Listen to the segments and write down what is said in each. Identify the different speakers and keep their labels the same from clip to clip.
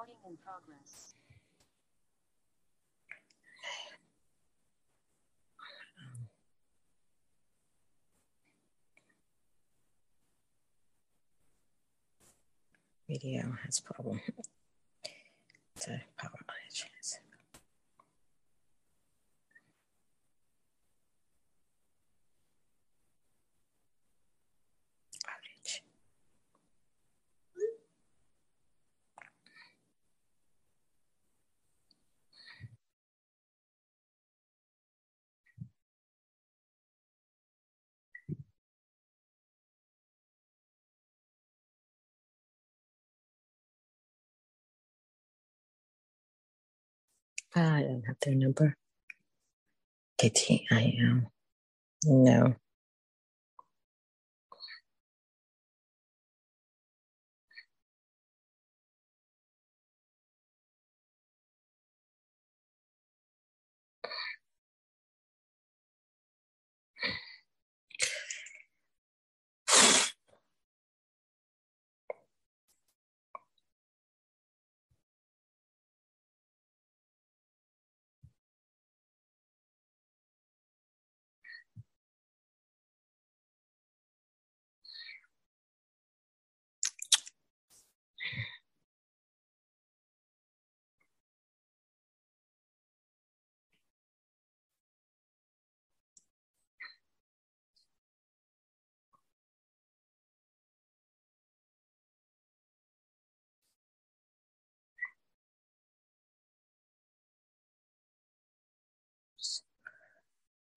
Speaker 1: Recording in progress.
Speaker 2: Video has problem. So power outage. I don't have their number. KTIM. No.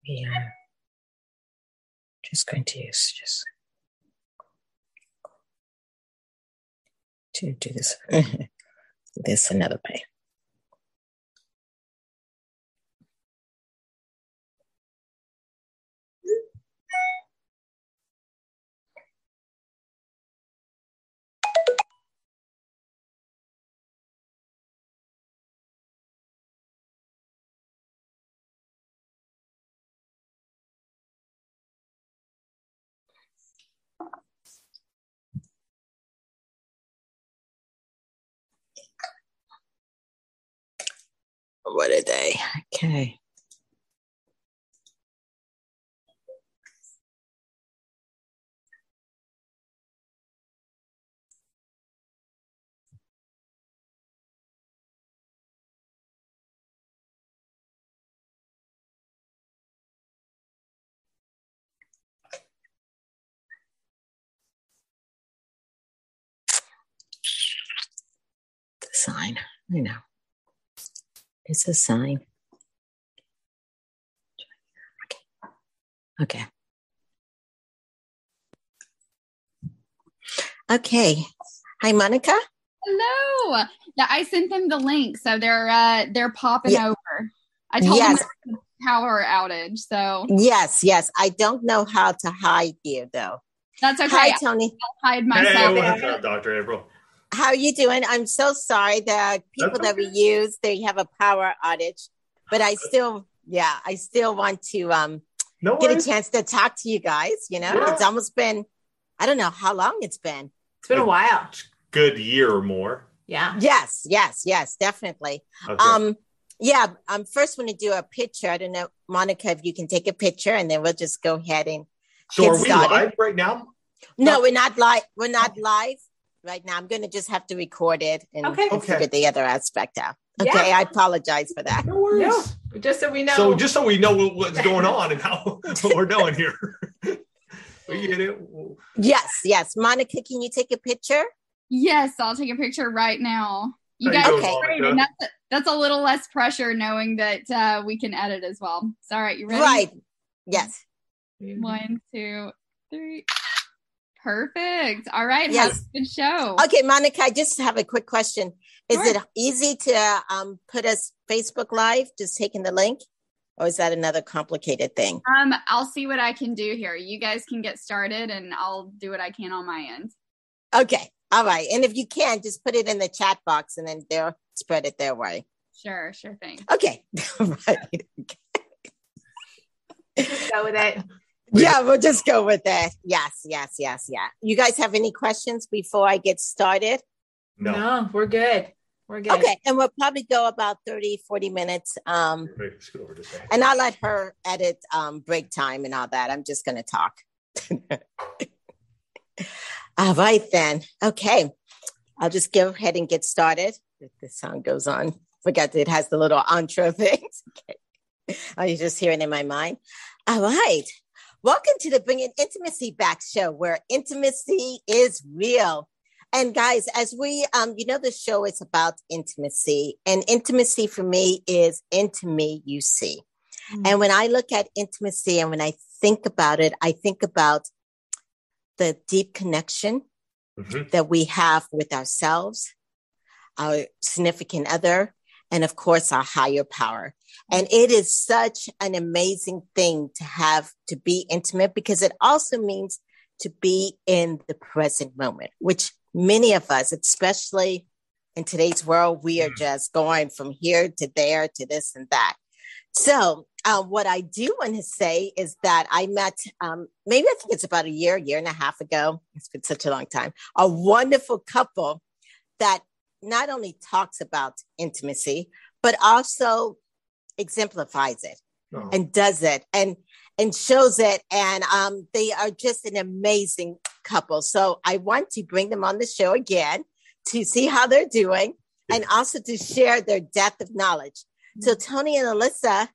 Speaker 2: Are just going to use just to do this this another way. What a day. Okay. Sign. I know. It's a sign. Okay. Okay. Hi, Monica.
Speaker 3: Hello. Yeah, I sent them the link, so they're uh they're popping
Speaker 2: Yeah.
Speaker 3: over. I told
Speaker 2: Yes.
Speaker 3: them there was a power outage, so
Speaker 2: Yes, yes. I don't know how to hide you though.
Speaker 3: that's okay.
Speaker 2: Hi, Tony.
Speaker 3: I'll hide
Speaker 4: Hey,
Speaker 3: myself.
Speaker 4: what's up, Dr. April?
Speaker 2: How are you doing? I'm so sorry. The people
Speaker 4: That's
Speaker 2: that we use, they have a power outage, but I still, yeah, I still want to um
Speaker 4: No
Speaker 2: get a chance to talk to you guys. You know,
Speaker 4: Yeah.
Speaker 2: it's almost been, I don't know how long it's been.
Speaker 5: It's been a while.
Speaker 4: Good year or more.
Speaker 5: Yeah.
Speaker 2: Yes, yes, yes, definitely.
Speaker 4: Okay.
Speaker 2: Um, yeah, I'm first want to do a picture. I don't know, Monica, if you can take a picture, and then we'll just go ahead and.
Speaker 4: so
Speaker 2: get
Speaker 4: are we
Speaker 2: started.
Speaker 4: live right now?
Speaker 2: No, we're not live. We're not live right now. I'm going to just have to record it and,
Speaker 5: Okay.
Speaker 2: and
Speaker 4: Okay.
Speaker 2: figure the other aspect out.
Speaker 5: Yeah.
Speaker 2: Okay, I apologize for that.
Speaker 4: No worries.
Speaker 5: No, just so we know.
Speaker 4: So just so we know what's going on and how what we're doing here. we get it.
Speaker 2: Yes, yes, Monica, can you take a picture?
Speaker 3: Yes, I'll take a picture right now. You
Speaker 4: How you
Speaker 3: guys
Speaker 2: doing,
Speaker 3: are great,
Speaker 4: Monica?
Speaker 3: and that's that's a little less pressure knowing that uh, we can edit as well. So, all right, you ready?
Speaker 2: Right. Yes.
Speaker 3: One, two, three. Perfect. All right.
Speaker 2: Yes.
Speaker 3: Have a good show.
Speaker 2: Okay, Monica, I just have a quick question. Is
Speaker 3: Sure.
Speaker 2: it easy to um, put us Facebook Live, just taking the link? Or is that another complicated thing?
Speaker 3: Um, I'll see what I can do here. You guys can get started, and I'll do what I can on my end.
Speaker 2: Okay. All right. And if you can, just put it in the chat box and then they'll spread it their way.
Speaker 3: Sure, sure thing.
Speaker 2: Okay. right.
Speaker 5: go with it.
Speaker 2: Yeah, we'll just go with that. Yes, yes, yes, yeah. You guys have any questions before I get started?
Speaker 4: No.
Speaker 5: No, we're good. We're good.
Speaker 2: Okay, and we'll probably go about 30, 40 minutes. Um,
Speaker 4: Right, scoot over just a second.
Speaker 2: and I'll let her edit um, break time and all that. I'm just going to talk. all right, then. Okay, I'll just go ahead and get started. If the sound goes on, forget that it has the little intro things. Okay, are you just hearing in my mind? All right. Welcome to the Bringing Intimacy Back show, where intimacy is real. And guys, as we, um, you know, the show is about intimacy, and intimacy for me is into me, you see. And when I look at intimacy and when I think about it, I think about the deep connection
Speaker 4: Mhm.
Speaker 2: that we have with ourselves, our significant other, and of course, our higher power. And it is such an amazing thing to have to be intimate because it also means to be in the present moment, which many of us, especially in today's world, we are
Speaker 4: Mm.
Speaker 2: just going from here to there to this and that. So, uh, what I do want to say is that I met, um, maybe I think it's about a year, year and a half ago. It's been such a long time. A wonderful couple that not only talks about intimacy, but also exemplifies it
Speaker 4: Oh,
Speaker 2: and does it and and shows it. And um, they are just an amazing couple. So I want to bring them on the show again to see how they're doing and also to share their depth of knowledge. So Tony and Alisa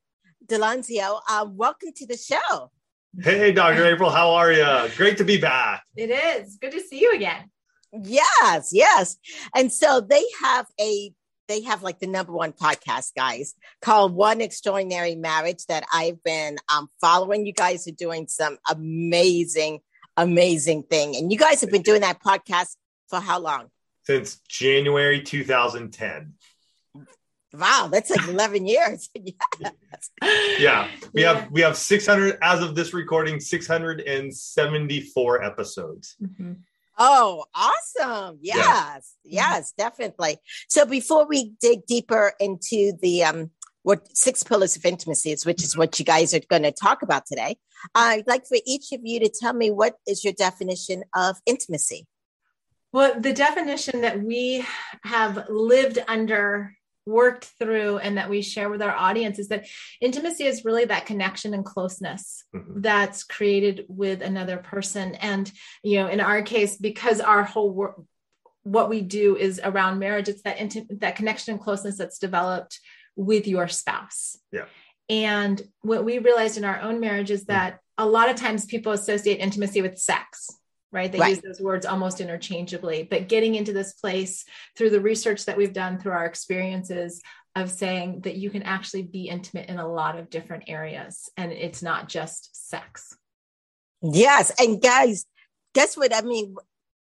Speaker 2: DiLorenzo, um, welcome to the show.
Speaker 4: Hey, Dr. April, how are you? Great to be back.
Speaker 5: It is good to see you again.
Speaker 2: Yes, yes. And so they have a they have like the number one podcast, guys, called One Extraordinary Marriage that I've been um, following. You guys are doing some amazing, amazing thing. And you guys have been doing that podcast for how long?
Speaker 4: Since January 2010.
Speaker 2: Wow, that's like 11 years. yes.
Speaker 4: Yeah, we
Speaker 5: Yeah.
Speaker 4: have we have 600 as of this recording 674 episodes.
Speaker 5: Mhm.
Speaker 2: Oh, awesome.
Speaker 4: Yeah.
Speaker 2: Yes, yes, definitely. So before we dig deeper into the um what six pillars of intimacy is, which is what you guys are going to talk about today, I'd like for each of you to tell me what is your definition of intimacy?
Speaker 5: Well, the definition that we have lived under, worked through, and that we share with our audience is that intimacy is really that connection and closeness
Speaker 4: Mhm.
Speaker 5: that's created with another person. And, you know, in our case, because our whole work, what we do is around marriage, it's that intimate, that connection and closeness that's developed with your spouse.
Speaker 4: Yeah.
Speaker 5: And what we realized in our own marriage is that a lot of times people associate intimacy with sex, right? They
Speaker 2: Right.
Speaker 5: use those words almost interchangeably. But getting into this place through the research that we've done, through our experiences of saying that you can actually be intimate in a lot of different areas and it's not just sex.
Speaker 2: Yes, and guys, guess what? I mean,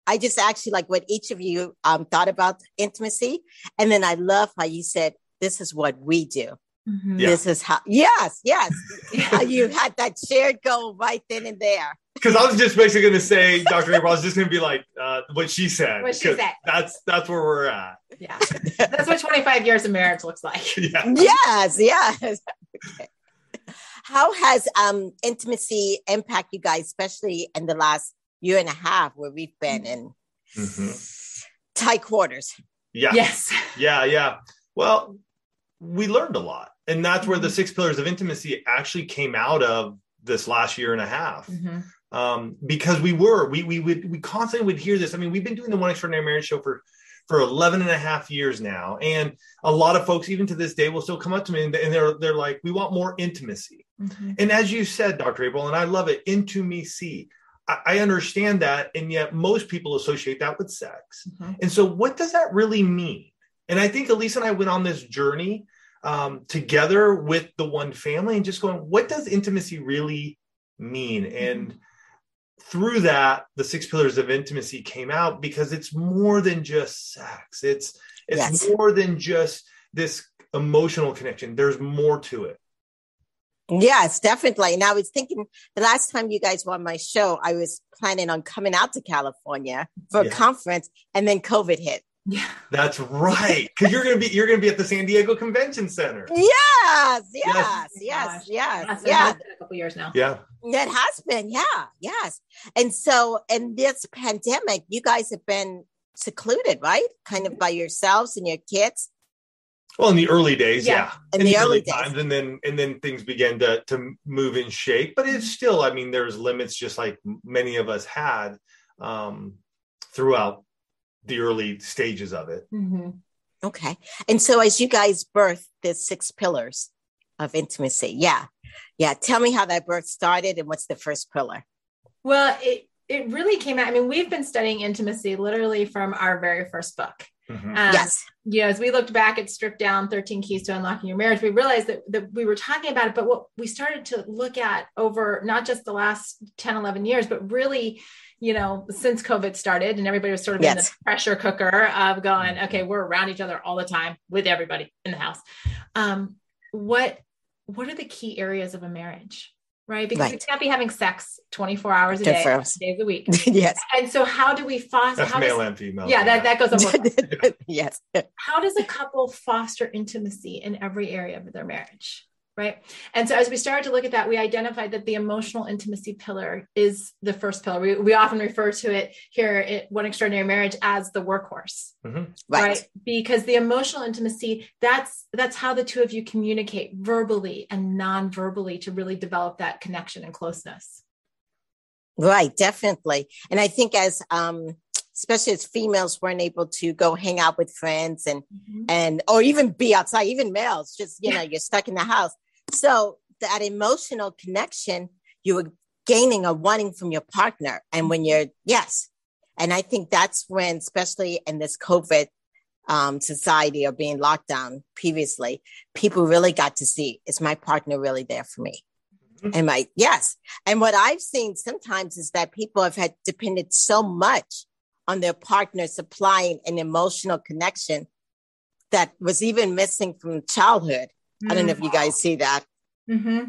Speaker 2: I just actually like what each of you um, thought about intimacy, and then I love how you said this is what we do.
Speaker 4: Yeah.
Speaker 2: This is how. Yes, yes. how you had that shared goal right then and there.
Speaker 4: Because I was just basically going to say, Dr. April, I was just going to be like uh, what she said.
Speaker 5: What she
Speaker 4: 'cause
Speaker 5: said.
Speaker 4: That's that's where we're at.
Speaker 5: Yeah. That's what 25 years of marriage looks like.
Speaker 4: Yeah.
Speaker 2: yes, yes. Okay. How has um intimacy impact you guys, especially in the last year and a half where we've been in
Speaker 4: Mhm.
Speaker 2: tight quarters?
Speaker 4: Yeah.
Speaker 5: Yes.
Speaker 4: Yeah, yeah. Well, we learned a lot. And that's where the
Speaker 5: Mhm.
Speaker 4: six pillars of intimacy actually came out of this last year and a half.
Speaker 5: Mhm.
Speaker 4: Um, because we were, we we would we constantly would hear this. I mean, we've been doing the One Extraordinary Marriage show for for 11 and a half years now. And a lot of folks, even to this day, will still come up to me and they're they're like, we want more intimacy.
Speaker 5: Mhm.
Speaker 4: And as you said, Dr. April, and I love it, into me see. I, understand that, and yet most people associate that with sex.
Speaker 5: Mhm.
Speaker 4: And so, what does that really mean? And I think Alisa and I went on this journey um, together with the one family and just going, what does intimacy really mean? And through that, the six pillars of intimacy came out because it's more than just sex. It's it's
Speaker 2: Yes.
Speaker 4: more than just this emotional connection. There's more to it.
Speaker 2: Yes, definitely. And I was thinking the last time you guys were on my show, I was planning on coming out to California for a conference, and then COVID hit.
Speaker 5: Yeah.
Speaker 4: That's right. Because you're gonna be you're gonna be at the San Diego Convention Center.
Speaker 2: Yes, yes,
Speaker 4: Yes.
Speaker 2: yes, yes,
Speaker 5: Yes, it
Speaker 2: yeah.
Speaker 5: has been a couple years now.
Speaker 4: Yeah.
Speaker 2: It has been, yeah, yes. And so, in this pandemic, you guys have been secluded, right? Kind of by yourselves and your kids.
Speaker 4: Well, in the early days,
Speaker 5: Yeah.
Speaker 4: yeah,
Speaker 2: In the early days.
Speaker 4: times, and then and then things began to to move and shake. But it's still, I mean, there's limits, just like many of us had um, throughout the early stages of it.
Speaker 5: Mhm.
Speaker 2: Okay. And so as you guys birth the six pillars of intimacy, yeah. Yeah. Tell me how that birth started and what's the first pillar?
Speaker 5: Well, it it really came out. I mean, we've been studying intimacy literally from our very first book.
Speaker 4: Mhm.
Speaker 5: Um,
Speaker 2: yes.
Speaker 5: you know, as we looked back at stripped down 13 keys to unlocking your marriage, we realized that, that we were talking about it, but what we started to look at over not just the last 10, 11 years, but really, you know, since COVID started and everybody was sort of in
Speaker 2: Yes.
Speaker 5: this pressure cooker of going, okay, we're around each other all the time with everybody in the house. Um, what what are the key areas of a marriage? Right. Because we can't be having sex 24 hours a day,
Speaker 2: Different.
Speaker 5: days a week.
Speaker 2: yes.
Speaker 5: And so how do we foster
Speaker 4: That's
Speaker 5: how
Speaker 4: male
Speaker 5: does,
Speaker 4: and female.
Speaker 5: yeah, that, that goes on
Speaker 2: yes.
Speaker 5: how does a couple foster intimacy in every area of their marriage right and so as we started to look at that we identified that the emotional intimacy pillar is the first pillar we, we often refer to it here at one extraordinary marriage as the workhorse
Speaker 4: Mhm.
Speaker 2: Right.
Speaker 5: because the emotional intimacy that's that's how the two of you communicate verbally and non-verbally to really develop that connection and closeness
Speaker 2: Right. Definitely. And I think as, um, especially as females weren't able to go hang out with friends and and or even be outside even males just you know you're stuck in the house so that emotional connection you were gaining or wanting from your partner and when you're yes and i think that's when especially in this covid um, society or being locked down previously people really got to see is my partner really there for me
Speaker 4: Mhm.
Speaker 2: and my yes and what i've seen sometimes is that people have had depended so much on their partner supplying an emotional connection that was even missing from childhood. I don't know if you guys see that.
Speaker 5: Mm-hmm.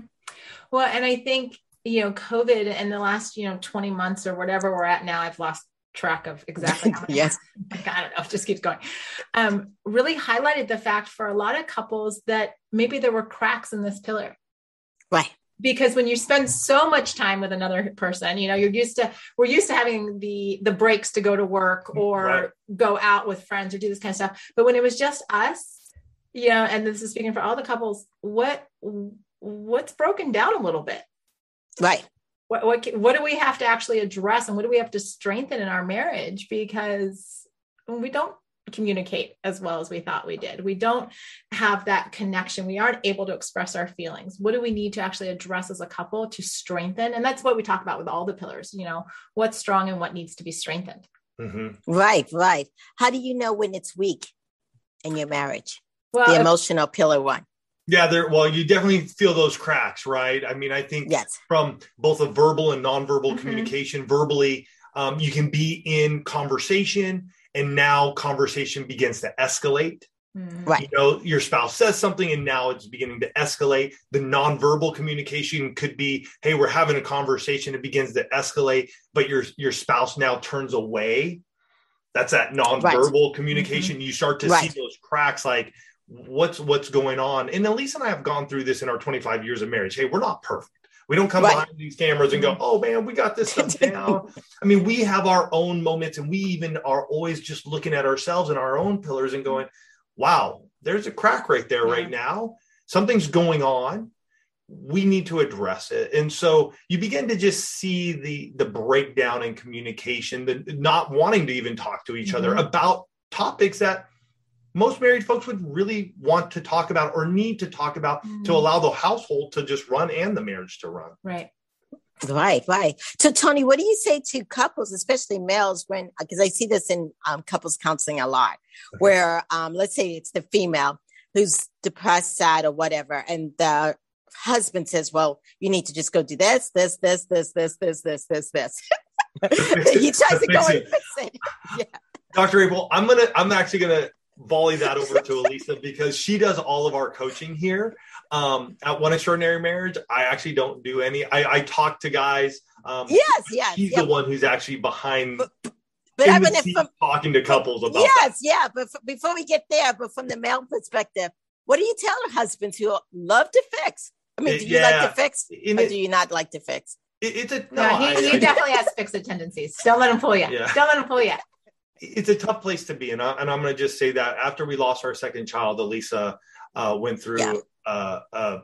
Speaker 5: Well, and I think, you know, COVID and the last, you know, 20 months or whatever we're at now, I've lost track of exactly how many
Speaker 2: Yes.
Speaker 5: I don't know, it just keeps going. Um, really highlighted the fact for a lot of couples that maybe there were cracks in this pillar.
Speaker 2: Right.
Speaker 5: Because when you spend so much time with another person, you know, you're used to we're used to having the the breaks to go to work or
Speaker 4: Right.
Speaker 5: go out with friends or do this kind of stuff. But when it was just us, you know, and this is speaking for all the couples, what what's broken down a little bit?
Speaker 2: Right.
Speaker 5: What what what do we have to actually address and what do we have to strengthen in our marriage because we don't communicate as well as we thought we did. We don't have that connection. We aren't able to express our feelings. What do we need to actually address as a couple to strengthen? And that's what we talk about with all the pillars, you know, what's strong and what needs to be strengthened.
Speaker 4: Mhm.
Speaker 2: Right. Right. How do you know when it's weak in your marriage?
Speaker 5: Well,
Speaker 2: The
Speaker 5: if-
Speaker 2: emotional pillar one.
Speaker 4: Yeah, there. Well, you definitely feel those cracks, right? I mean, I think
Speaker 2: Yes.
Speaker 4: from both a verbal and nonverbal
Speaker 5: Mhm.
Speaker 4: communication. Verbally, um, you can be in conversation, and now conversation begins to escalate.
Speaker 5: Mm,
Speaker 2: Right.
Speaker 4: You know, your spouse says something, and now it's beginning to escalate. The nonverbal communication could be, "Hey, we're having a conversation." It begins to escalate, but your your spouse now turns away. That's that nonverbal communication. You start to
Speaker 2: Right.
Speaker 4: see those cracks, like what's what's going on. And Elise and I have gone through this in our 25 years of marriage. Hey, we're not perfect. We don't come
Speaker 2: Right.
Speaker 4: behind these cameras and go, "Oh man, we got this stuff down." I mean, we have our own moments, and we even are always just looking at ourselves and our own pillars and going, "Wow, there's a crack right there, right now. Something's going on. We need to address it." And so you begin to just see the the breakdown in communication, the not wanting to even talk to each other
Speaker 5: Mhm.
Speaker 4: about topics that most married folks would really want to talk about or need to talk about to
Speaker 5: Mm.
Speaker 4: allow the household to just run and the marriage to run.
Speaker 5: Right.
Speaker 2: Right, right. So, Tony, what do you say to couples, especially males, when because I see this in um, couples counseling a lot, where um, let's say it's the female who's depressed, sad, or whatever, and the husband says, "Well, you need to just go do this, this, this, this, this, this, this, this, this." he tries to go
Speaker 4: Fix
Speaker 2: and
Speaker 4: it.
Speaker 2: fix it.
Speaker 4: Dr. April, I'm gonna I'm actually gonna volley that over to Alisa because she does all of our coaching here. Um, at One Extraordinary Marriage, I actually don't do any. I, I talk to guys. Um,
Speaker 2: Yes, yes,
Speaker 4: she's
Speaker 2: yeah.
Speaker 4: the one who's actually behind
Speaker 2: But
Speaker 4: in
Speaker 2: I
Speaker 4: the
Speaker 2: mean, if from,
Speaker 4: talking to couples about that.
Speaker 2: yes, yeah. But f- before we get there, but from the male perspective, what do you tell husbands who love to fix? I mean, do you like to fix,
Speaker 4: In
Speaker 2: or
Speaker 4: it-
Speaker 2: do you not like to fix?
Speaker 4: It- it's a no.
Speaker 5: No,
Speaker 4: I-
Speaker 5: he,
Speaker 4: I-
Speaker 5: he definitely has fixed tendencies. Don't let him fool you.
Speaker 4: Yeah.
Speaker 5: Don't let him fool you.
Speaker 4: It's a tough place to be. And, I, and I'm going to just say that after we lost our second child, Alisa uh, went through yeah. uh, a,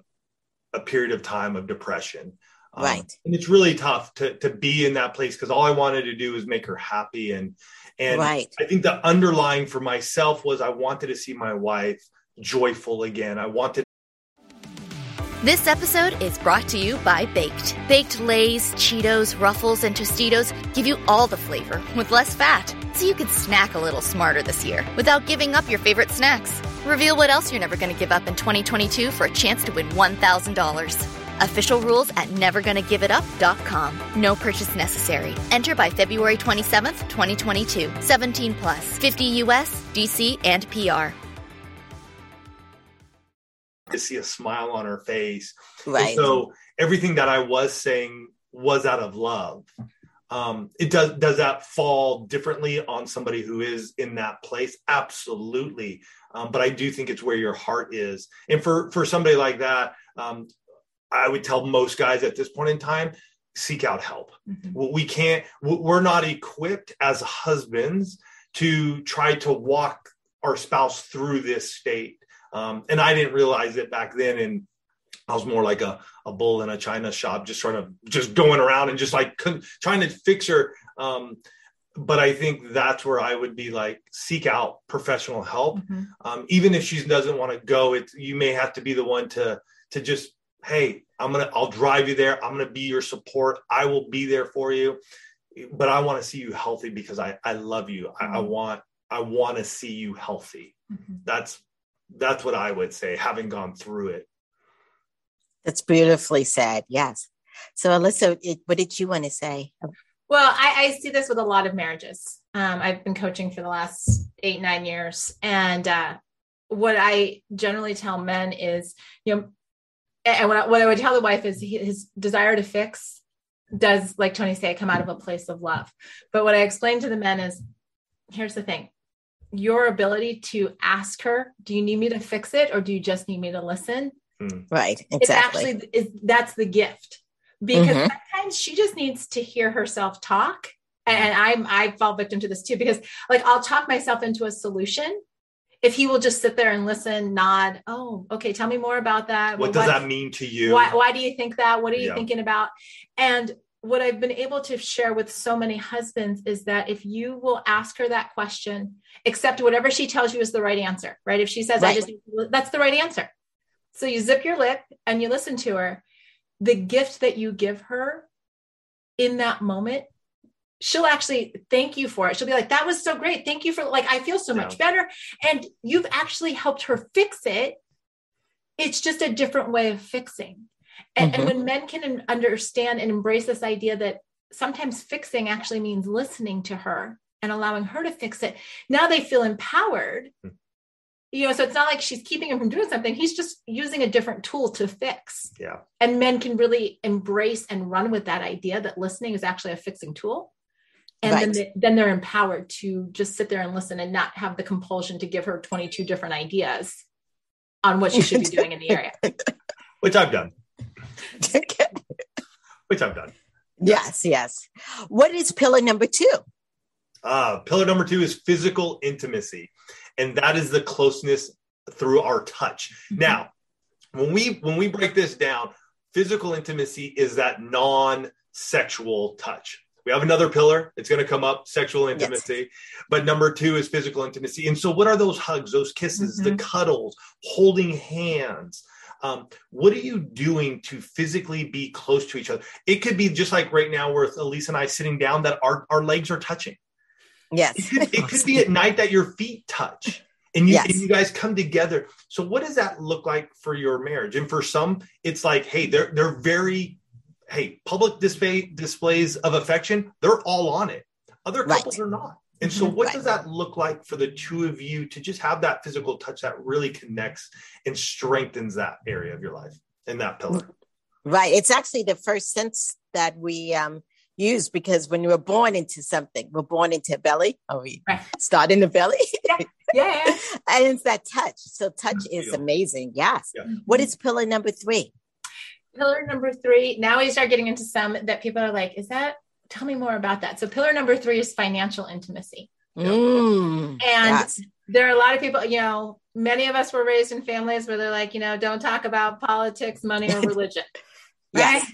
Speaker 4: a period of time of depression.
Speaker 2: Um, right.
Speaker 4: And it's really tough to, to be in that place because all I wanted to do was make her happy. And, and
Speaker 2: right.
Speaker 4: I think the underlying for myself was I wanted to see my wife joyful again. I wanted
Speaker 1: this episode is brought to you by Baked. Baked Lays, Cheetos, Ruffles, and Tostitos give you all the flavor with less fat, so you can snack a little smarter this year without giving up your favorite snacks. Reveal what else you're never going to give up in 2022 for a chance to win $1,000. Official rules at nevergonnagiveit.up.com. No purchase necessary. Enter by February 27th, 2022. 17 plus. 50 US, DC, and PR
Speaker 4: to see a smile on her face.
Speaker 2: Right.
Speaker 4: And so everything that I was saying was out of love. Um, it does does that fall differently on somebody who is in that place? Absolutely. Um, but I do think it's where your heart is. And for for somebody like that, um, I would tell most guys at this point in time, seek out help. Mm-hmm. We can't. We're not equipped as husbands to try to walk our spouse through this state. Um, and I didn't realize it back then. And I was more like a, a bull in a china shop, just trying to just going around and just like trying to fix her. Um, but I think that's where I would be like seek out professional help. Mm-hmm. Um, even if she doesn't want to go, it you may have to be the one to to just hey, I'm gonna I'll drive you there. I'm gonna be your support. I will be there for you. But I want to see you healthy because I I love you. Mm-hmm. I, I, want I want to see you healthy. Mm-hmm. That's that's what I would say, having gone through it.
Speaker 2: That's beautifully said. Yes. So, Alisa, it, what did you want to say?
Speaker 5: Well, I, I see this with a lot of marriages. Um, I've been coaching for the last eight, nine years. And uh, what I generally tell men is, you know, and what I, what I would tell the wife is his desire to fix does, like Tony say, come out of a place of love. But what I explain to the men is, here's the thing your ability to ask her, do you need me to fix it or do you just need me to listen?
Speaker 2: Hmm. Right. Exactly.
Speaker 5: It's actually is that's the gift. Because mm-hmm. sometimes she just needs to hear herself talk. And I'm I fall victim to this too, because like I'll talk myself into a solution. If he will just sit there and listen, nod, oh, okay, tell me more about that.
Speaker 4: What well, does what, that mean to you?
Speaker 5: Why, why do you think that? What are you yeah. thinking about? And what I've been able to share with so many husbands is that if you will ask her that question, accept whatever she tells you is the right answer, right? If she says, right. I just, that's the right answer. So you zip your lip and you listen to her. The gift that you give her in that moment, she'll actually thank you for it. She'll be like, that was so great. Thank you for, like, I feel so much better. And you've actually helped her fix it. It's just a different way of fixing. And, mm-hmm. and when men can understand and embrace this idea that sometimes fixing actually means listening to her and allowing her to fix it, now they feel empowered. Mm-hmm. You know, so it's not like she's keeping him from doing something. He's just using a different tool to fix.
Speaker 4: Yeah.
Speaker 5: And men can really embrace and run with that idea that listening is actually a fixing tool. And right. then, they, then they're empowered to just sit there and listen and not have the compulsion to give her 22 different ideas on what she should be doing in the area.
Speaker 4: Which I've done. Which I've done.
Speaker 2: Yes, yes. What is pillar number two?
Speaker 4: Uh, pillar number two is physical intimacy, and that is the closeness through our touch. Mm-hmm. Now, when we when we break this down, physical intimacy is that non-sexual touch. We have another pillar. It's going to come up sexual intimacy. Yes. But number two is physical intimacy. And so, what are those hugs, those kisses, mm-hmm. the cuddles, holding hands? Um, what are you doing to physically be close to each other? It could be just like right now with Elise and I sitting down that our, our legs are touching.
Speaker 2: Yes.
Speaker 4: It could, it could be at night that your feet touch and you, yes. and you guys come together. So what does that look like for your marriage? And for some, it's like, hey, they're they're very, hey, public display displays of affection, they're all on it. Other couples right. are not. And so, mm-hmm. what right. does that look like for the two of you to just have that physical touch that really connects and strengthens that area of your life and that pillar?
Speaker 2: Right. It's actually the first sense that we um, use because when we're born into something, we're born into a belly, or we right. start in the belly.
Speaker 5: yeah. yeah.
Speaker 2: and it's that touch. So, touch is amazing. Yes. Yeah. What is pillar number three?
Speaker 5: Pillar number three. Now we start getting into some that people are like, is that tell me more about that. So pillar number three is financial intimacy.
Speaker 2: Mm,
Speaker 5: And
Speaker 2: yes.
Speaker 5: there are a lot of people, you know, many of us were raised in families where they're like, you know, don't talk about politics, money, or religion.
Speaker 2: Yes.
Speaker 5: Right?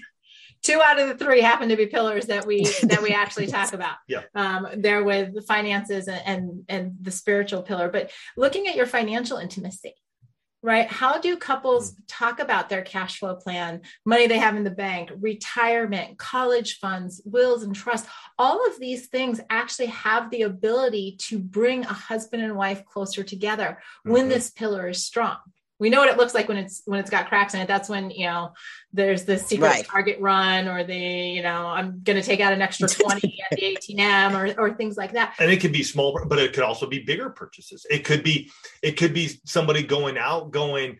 Speaker 5: Two out of the three happen to be pillars that we that we actually talk about.
Speaker 4: Yeah.
Speaker 5: Um, there with the finances and, and and the spiritual pillar. But looking at your financial intimacy, right? How do couples talk about their cash flow plan, money they have in the bank, retirement, college funds, wills and trusts? All of these things actually have the ability to bring a husband and wife closer together when
Speaker 4: Mhm.
Speaker 5: this pillar is strong. We know what it looks like when it's when it's got cracks in it. That's when you know there's the secret
Speaker 2: Right.
Speaker 5: target run, or the you know I'm going to take out an extra twenty at the ATM, or or things like that.
Speaker 4: and it could be small but it could also be bigger purchases it could be it could be somebody going out going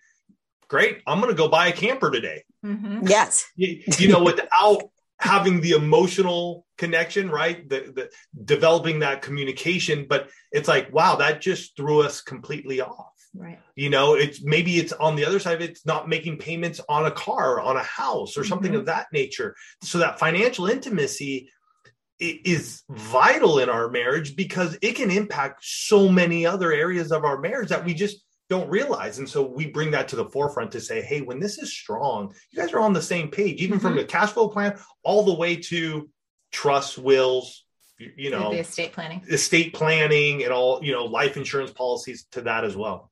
Speaker 4: great i'm going to go buy a camper today
Speaker 5: Mhm.
Speaker 2: Yes.
Speaker 4: you, you know without having the emotional connection right the, the developing that communication but it's like wow that just threw us completely off
Speaker 5: Right.
Speaker 4: you know it's maybe it's on the other side of it, it's not making payments on a car on a house or something
Speaker 5: Mhm.
Speaker 4: of that nature so that financial intimacy is vital in our marriage because it can impact so many other areas of our marriage that we just don't realize and so we bring that to the forefront to say hey when this is strong you guys are on the same page even from
Speaker 5: Mhm.
Speaker 4: the cash flow plan all the way to trust wills you, you know
Speaker 5: the estate planning.
Speaker 4: estate planning and all you know life insurance policies to that as well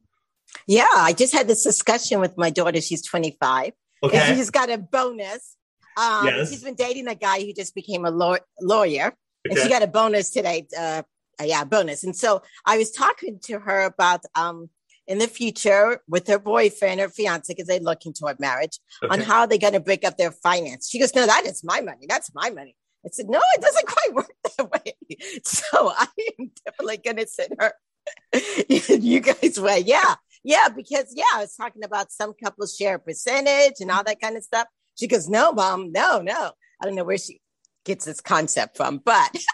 Speaker 2: Yeah. I just had this discussion with my daughter. She's 25. And
Speaker 4: okay
Speaker 2: she's got a bonus. Um,
Speaker 4: Yes.
Speaker 2: She's been dating a guy who just became a law- lawyer. And she got a bonus today. Uh, yeah, bonus. And so I was talking to her about um, in the future with her boyfriend or fiance, because they're looking toward marriage, on how they're going to break up their finance. She goes, No, that is my money. That's my money. I said, No, it doesn't quite work that way. So I am definitely going to send her you guys way. Yeah. Yeah. Because, yeah, I was talking about some couples share a percentage and all that kind of stuff. She goes, No, mom, no, no. I don't know where she gets this concept from, but.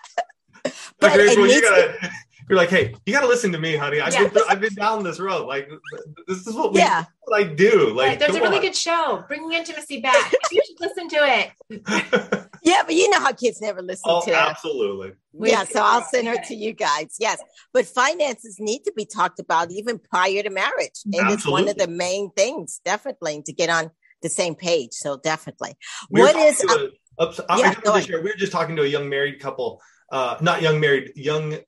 Speaker 4: But Grace,
Speaker 2: it
Speaker 4: well, you
Speaker 2: needs to-
Speaker 4: gotta, you're like, hey, you gotta listen to me, honey. I've,
Speaker 5: Yeah.
Speaker 4: been, I've been down this road. Like, this is what we,
Speaker 2: Yeah.
Speaker 4: what I do. Like,
Speaker 5: right. There's a really
Speaker 4: on.
Speaker 5: good show, bringing intimacy back. you should listen to it.
Speaker 2: Yeah, but you know how kids never listen
Speaker 4: oh,
Speaker 2: to
Speaker 4: absolutely.
Speaker 2: Yeah, so I'll send her to you guys. Yes. But finances need to be talked about even prior to marriage. And it's one of the main things, definitely, to get on the same page. So definitely.
Speaker 4: We were
Speaker 2: What is
Speaker 4: talking to a- ups- I- I
Speaker 2: Yeah, go ahead.
Speaker 4: share, we were just talking to a young married couple, uh, not young married, young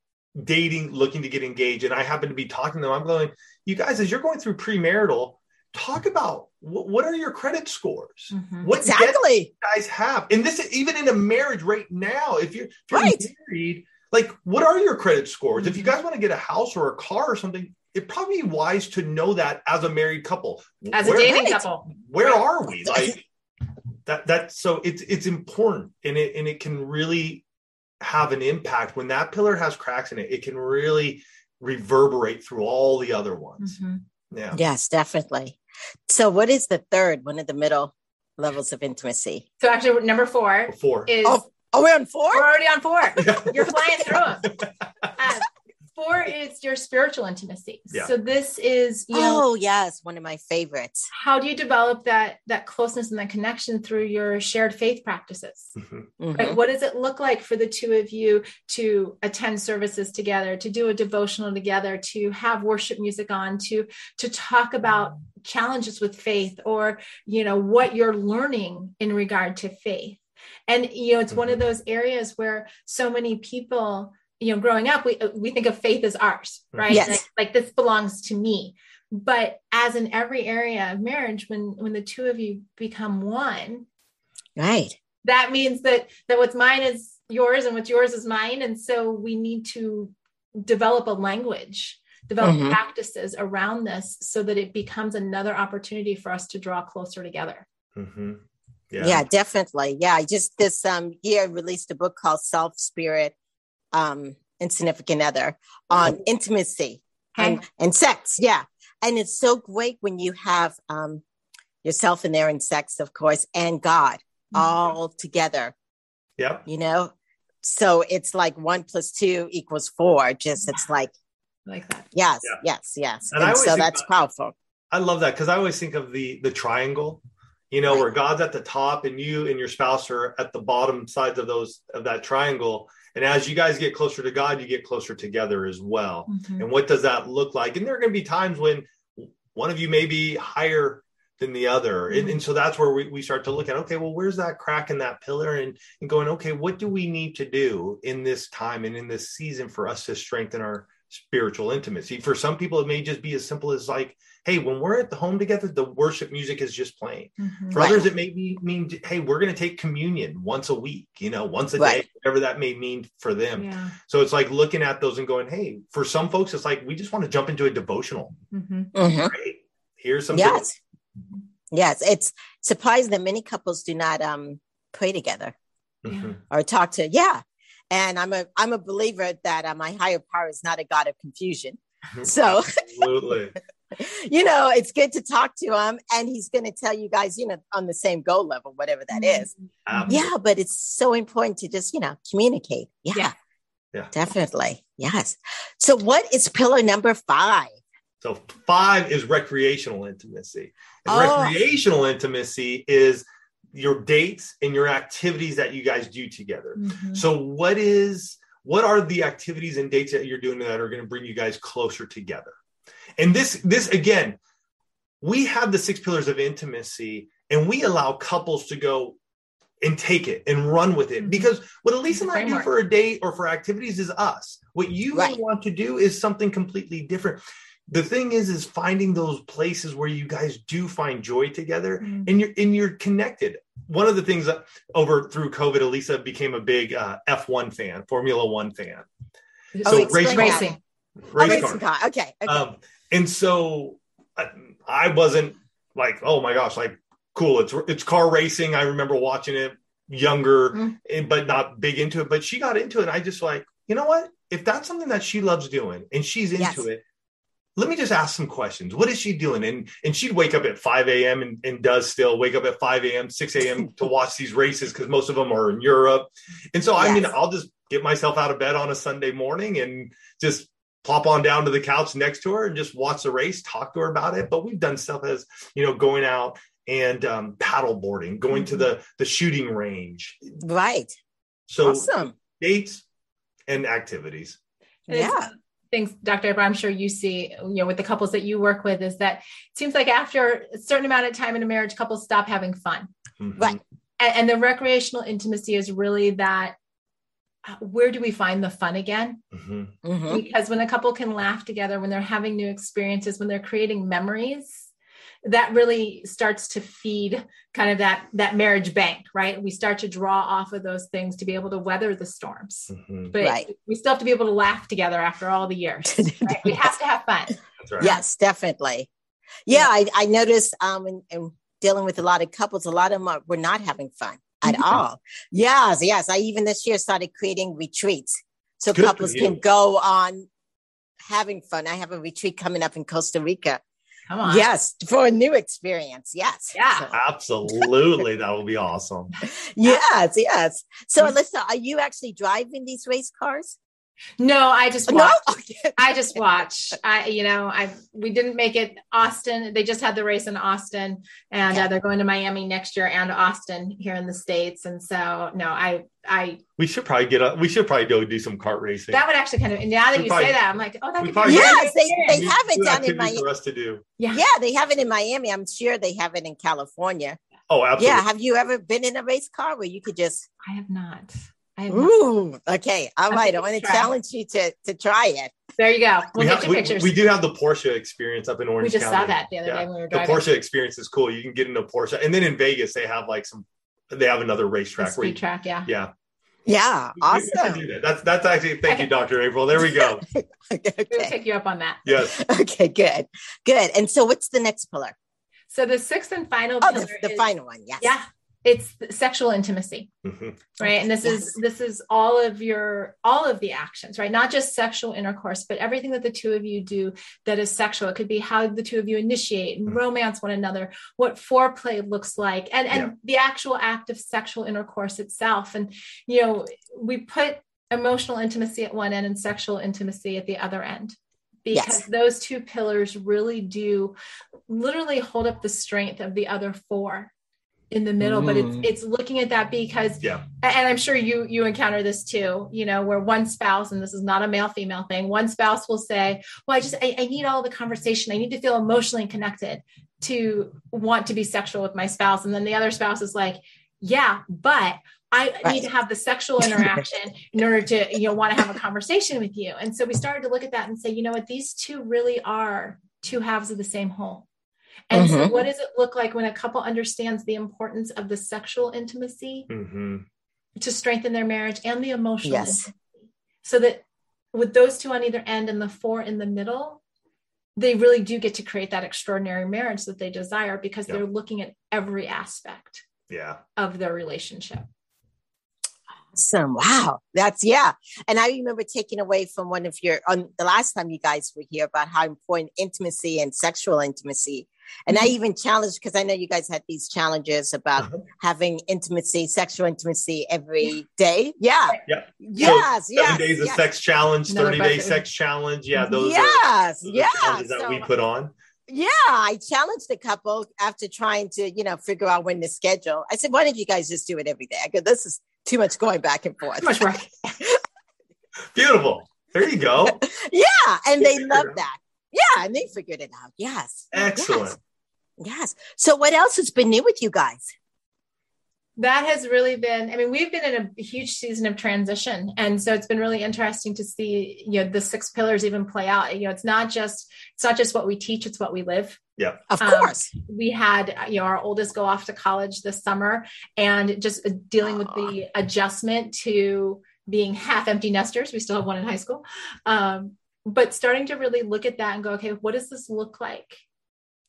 Speaker 4: dating, looking to get engaged. And I happen to be talking to them. I'm going, you guys, as you're going through premarital, talk about what, what are your credit scores?
Speaker 5: Mhm.
Speaker 4: What debt
Speaker 2: exactly.
Speaker 4: you guys have? And this is even in a marriage right now. If you're, if you're
Speaker 2: Right.
Speaker 4: married, like what are your credit scores? If you
Speaker 5: Mhm.
Speaker 4: guys want to get a house or a car or something, it'd probably be wise to know that as a married couple.
Speaker 5: As a
Speaker 4: Where-
Speaker 5: dating couple.
Speaker 4: where
Speaker 5: Right.
Speaker 4: are we like that that so it's it's important and it and it can really have an impact when that pillar has cracks in it it can really reverberate through all the other ones
Speaker 5: Mhm.
Speaker 4: yeah
Speaker 2: Yes, definitely. So, what is the third, one of the middle levels of intimacy?
Speaker 5: So actually, number four
Speaker 4: four
Speaker 5: is
Speaker 2: Oh, oh we're on four?
Speaker 5: we're already on four. You're flying through them. Uh, four is your spiritual intimacy.
Speaker 4: Yeah.
Speaker 5: So this is you know
Speaker 2: Oh, yes, one of my favorites.
Speaker 5: how do you develop that that closeness and that connection through your shared faith practices
Speaker 4: Mhm.
Speaker 2: Mhm.
Speaker 5: right what does it look like for the two of you to attend services together to do a devotional together to have worship music on to to talk about challenges with faith or you know what you're learning in regard to faith and you know it's one of those areas where so many people you know growing up we we think of faith as ours right
Speaker 2: Yes.
Speaker 5: like, like this belongs to me but as in every area of marriage when when the two of you become one
Speaker 2: Right.
Speaker 5: that means that that what's mine is yours and what's yours is mine and so we need to develop a language develop
Speaker 2: Mhm.
Speaker 5: practices around this so that it becomes another opportunity for us to draw closer together
Speaker 4: Mhm.
Speaker 2: Yeah.
Speaker 4: yeah
Speaker 2: definitely. Yeah. I just this um year released a book called Self Spirit um and Significant Other on intimacy and, and sex. Yeah. And it's so great when you have um yourself in there and sex, of course, and God all together,
Speaker 4: yep
Speaker 2: you know? So it's like one plus two equals four. Just it's like,
Speaker 5: like that
Speaker 2: yes,
Speaker 4: Yeah.
Speaker 2: yes, yes.
Speaker 4: And
Speaker 2: And, so that's powerful.
Speaker 4: i love that because i always think of the the triangle you know
Speaker 2: Right.
Speaker 4: where god's at the top and you and your spouse are at the bottom sides of those of that triangle And as you guys get closer to God, you get closer together as well.
Speaker 5: Mhm.
Speaker 4: And what does that look like? And there are going to be times when one of you may be higher than the other. And, and so that's where we, we start to look at, okay, well, where's that crack in that pillar? And, and going, okay, what do we need to do in this time and in this season for us to strengthen our spiritual intimacy? For some people, it may just be as simple as like, hey, when we're at the home together, the worship music is just playing.
Speaker 5: Mhm.
Speaker 4: For
Speaker 2: Right.
Speaker 4: others, it may be mean, hey, we're going to take communion once a week, you know, once a
Speaker 2: Right.
Speaker 4: day, whatever that may mean for them.
Speaker 5: Yeah.
Speaker 4: So it's like looking at those and going, hey, for some folks, it's like we just want to jump into a devotional.
Speaker 5: Mhm.
Speaker 2: Mhm.
Speaker 4: Great. Here's some
Speaker 2: Yes. Yes. It's surprising that many couples do not um pray together
Speaker 4: Mhm.
Speaker 2: or talk to. Yeah. And I'm a I'm a believer that uh, my higher power is not a God of confusion. So
Speaker 4: Absolutely.
Speaker 2: you know, it's good to talk to him and he's going to tell you guys, you know, on the same goal level, whatever that is.
Speaker 4: Absolutely.
Speaker 2: Yeah, but it's so important to just, you know, communicate. Yeah.
Speaker 5: Yeah.
Speaker 4: Yeah.
Speaker 2: Definitely. Yes. So what is pillar number 5?
Speaker 4: So five is recreational intimacy. And
Speaker 2: Oh.
Speaker 4: recreational intimacy is your dates and your activities that you guys do together.
Speaker 5: Mhm.
Speaker 4: So what is what are the activities and dates that you're doing that are going to bring you guys closer together? And this this again, we have the six pillars of intimacy and we allow couples to go and take it and run with it
Speaker 5: Mhm.
Speaker 4: because what Elise and I do for a date or for activities is us. What you
Speaker 2: Right.
Speaker 4: want to do is something completely different. The thing is, is finding those places where you guys do find joy together
Speaker 5: Mhm.
Speaker 4: and you're and you're connected. One of the things that over through COVID, Alisa became a big uh, F1 fan, Formula One fan,
Speaker 2: Oh,
Speaker 4: So race
Speaker 5: racing.
Speaker 4: Race
Speaker 2: racing
Speaker 4: car.
Speaker 2: car. Okay. okay.
Speaker 4: Um, and so I, I wasn't like, oh my gosh, like cool. It's it's car racing. I remember watching it younger,
Speaker 5: Mm.
Speaker 4: and, but not big into it. But she got into it. And I just like, you know what? If that's something that she loves doing and she's into
Speaker 2: Yes.
Speaker 4: it, let me just ask some questions. What is she doing? And and she'd wake up at 5 a.m. And, and does still wake up at 5 a.m., 6 a.m. to watch these races because most of them are in Europe. And so I mean, I'll just get myself out of bed on a Sunday morning and just plop on down to the couch next to her and just watch the race, talk to her about it. But we've done stuff as you know, going out and um, paddle boarding, going to the the shooting range.
Speaker 2: right.
Speaker 4: So
Speaker 2: awesome.
Speaker 4: dates and activities.
Speaker 2: Yeah.
Speaker 5: Things, Dr. April, I'm sure you see, you know, with the couples that you work with, is that it seems like after a certain amount of time in a marriage, couples stop having fun.
Speaker 4: Mhm.
Speaker 2: Right.
Speaker 5: And, and the recreational intimacy is really that where do we find the fun again?
Speaker 4: Mhm.
Speaker 2: Mhm.
Speaker 5: Because when a couple can laugh together, when they're having new experiences, when they're creating memories, that really starts to feed kind of that that marriage bank, right? We start to draw off of those things to be able to weather the storms.
Speaker 4: Mhm.
Speaker 5: But
Speaker 2: Right.
Speaker 5: we still have to be able to laugh together after all the years. Right? We have to have fun.
Speaker 4: Right.
Speaker 2: Yes, definitely. Yeah, I, I noticed um in, in dealing with a lot of couples, a lot of them are, were not having fun at
Speaker 5: Mhm.
Speaker 2: all. Yes, yes. I even this year started creating retreats so
Speaker 4: Good
Speaker 2: couples can go on having fun. I have a retreat coming up in Costa Rica.
Speaker 5: Come on.
Speaker 2: Yes, for a new experience. Yes.
Speaker 5: Yeah.
Speaker 2: So-
Speaker 4: Absolutely. that will be awesome.
Speaker 2: yes, yes. So Alisa, are you actually driving these race cars?
Speaker 5: No, I just watch.
Speaker 2: Okay.
Speaker 5: I just watch. I, you know, I we didn't make it Austin. They just had the race in Austin, and
Speaker 2: Yeah.
Speaker 5: uh, they're going to Miami next year and Austin here in the states. And so, no, I, I
Speaker 4: We should probably get up. We should probably go do some kart racing.
Speaker 5: that would actually kind of. Now that
Speaker 4: We
Speaker 5: you
Speaker 4: probably-
Speaker 5: say that, I'm like, oh, that
Speaker 4: we
Speaker 5: could
Speaker 4: probably-
Speaker 5: be
Speaker 2: Yes,
Speaker 5: great
Speaker 2: they-
Speaker 5: experience.
Speaker 2: they have it
Speaker 4: Good
Speaker 2: down in Miami.
Speaker 4: for us to do.
Speaker 5: yeah.
Speaker 2: Yeah, they have it in Miami. I'm sure they have it in California.
Speaker 4: Oh, absolutely.
Speaker 2: Yeah. Have you ever been in a race car where you could just
Speaker 5: I have not. I have not.
Speaker 2: Ooh, okay. All
Speaker 5: I
Speaker 2: right. I want to challenge you to to try it.
Speaker 5: There you go. We'll
Speaker 4: we,
Speaker 5: get
Speaker 4: have,
Speaker 5: you
Speaker 4: we,
Speaker 5: pictures.
Speaker 4: we do have the Porsche experience up in Orange
Speaker 5: We just
Speaker 4: County.
Speaker 5: saw that the other
Speaker 4: Yeah.
Speaker 5: day when we were driving. The.
Speaker 4: Porsche experience is cool. You can get into Porsche, and then in Vegas they have like some. They have another
Speaker 5: The
Speaker 4: racetrack where
Speaker 5: speed
Speaker 4: you,
Speaker 5: track, yeah.
Speaker 4: yeah.
Speaker 2: Yeah.
Speaker 4: We- we should do
Speaker 2: Awesome.
Speaker 4: that. That's that's actually thank you, Dr. April. There we go.
Speaker 5: We'll
Speaker 2: okay.
Speaker 5: take you up on that.
Speaker 4: Yes.
Speaker 2: Okay. Good. Good. And so, what's the next pillar?
Speaker 5: So the sixth and final
Speaker 2: Oh,
Speaker 5: pillar
Speaker 2: the, the
Speaker 5: is-
Speaker 2: final one. Yes.
Speaker 5: yeah, it's sexual intimacy.
Speaker 4: Mhm.
Speaker 5: right and this is this is all of your all of the actions right not just sexual intercourse but everything that the two of you do that is sexual it could be how the two of you initiate and
Speaker 4: Mhm.
Speaker 5: romance one another what foreplay looks like and and
Speaker 4: Yeah.
Speaker 5: the actual act of sexual intercourse itself and you know we put emotional intimacy at one end and sexual intimacy at the other end because
Speaker 2: Yes.
Speaker 5: those two pillars really do literally hold up the strength of the other four in the middle but it's
Speaker 2: Mm.
Speaker 5: it's looking at that because
Speaker 4: Yeah.
Speaker 5: and i'm sure you you encounter this too you know where one spouse and this is not a male female thing one spouse will say well i just I, I need all the conversation i need to feel emotionally connected to want to be sexual with my spouse and then the other spouse is like yeah but I
Speaker 2: Right.
Speaker 5: need to have the sexual interaction in order to, you know, want to have a conversation with you. And so we started to look at that and say, you know what, these two really are two halves of the same whole. And so
Speaker 2: Mhm.
Speaker 5: what does it look like when a couple understands the importance of the sexual intimacy
Speaker 4: hmm
Speaker 5: to strengthen their marriage and the emotional
Speaker 2: Yes.
Speaker 5: intimacy? So that with those two on either end and the four in the middle, they really do get to create that extraordinary marriage that they desire because
Speaker 4: Yeah.
Speaker 5: they're looking at every aspect
Speaker 4: Yeah.
Speaker 5: of their relationship.
Speaker 2: Awesome. Wow. That's yeah. And I remember taking away from one of your on the last time you guys were here about how important intimacy and sexual intimacy. And I even challenged because I know you guys had these challenges about
Speaker 4: Uh-huh.
Speaker 2: having intimacy, sexual intimacy every day. Yeah.
Speaker 4: Yeah.
Speaker 2: Yes.
Speaker 4: Seven
Speaker 2: yes.
Speaker 4: days of sex challenge,
Speaker 5: Another
Speaker 4: 30 day sex challenge. Yeah, those are
Speaker 2: yes.
Speaker 4: those are
Speaker 2: Yeah.
Speaker 4: challenges that
Speaker 2: So-
Speaker 4: we put on.
Speaker 2: yeah, I challenged the couple after trying to, you know, figure out when to schedule. I said, why don't you guys just do it every day? I go, this is too much going back and forth.
Speaker 5: Too much work.
Speaker 4: Beautiful. There you go.
Speaker 2: yeah. And they love that. Yeah. And they figured it out. Yes.
Speaker 4: Excellent.
Speaker 2: Yes. yes. So what else has been new with you guys?
Speaker 5: That has really been i mean we've been in a huge season of transition. And so it's been really interesting to see you know the six pillars even play out. You know it's not just it's not just what we teach it's what we live. Yeah.
Speaker 2: Of
Speaker 5: Um,
Speaker 2: course.
Speaker 5: we had you know our oldest go off to college this summer and just dealing with the adjustment to being half empty nesters. We still have one in high school. Um, but starting to really look at that and go okay what does this look like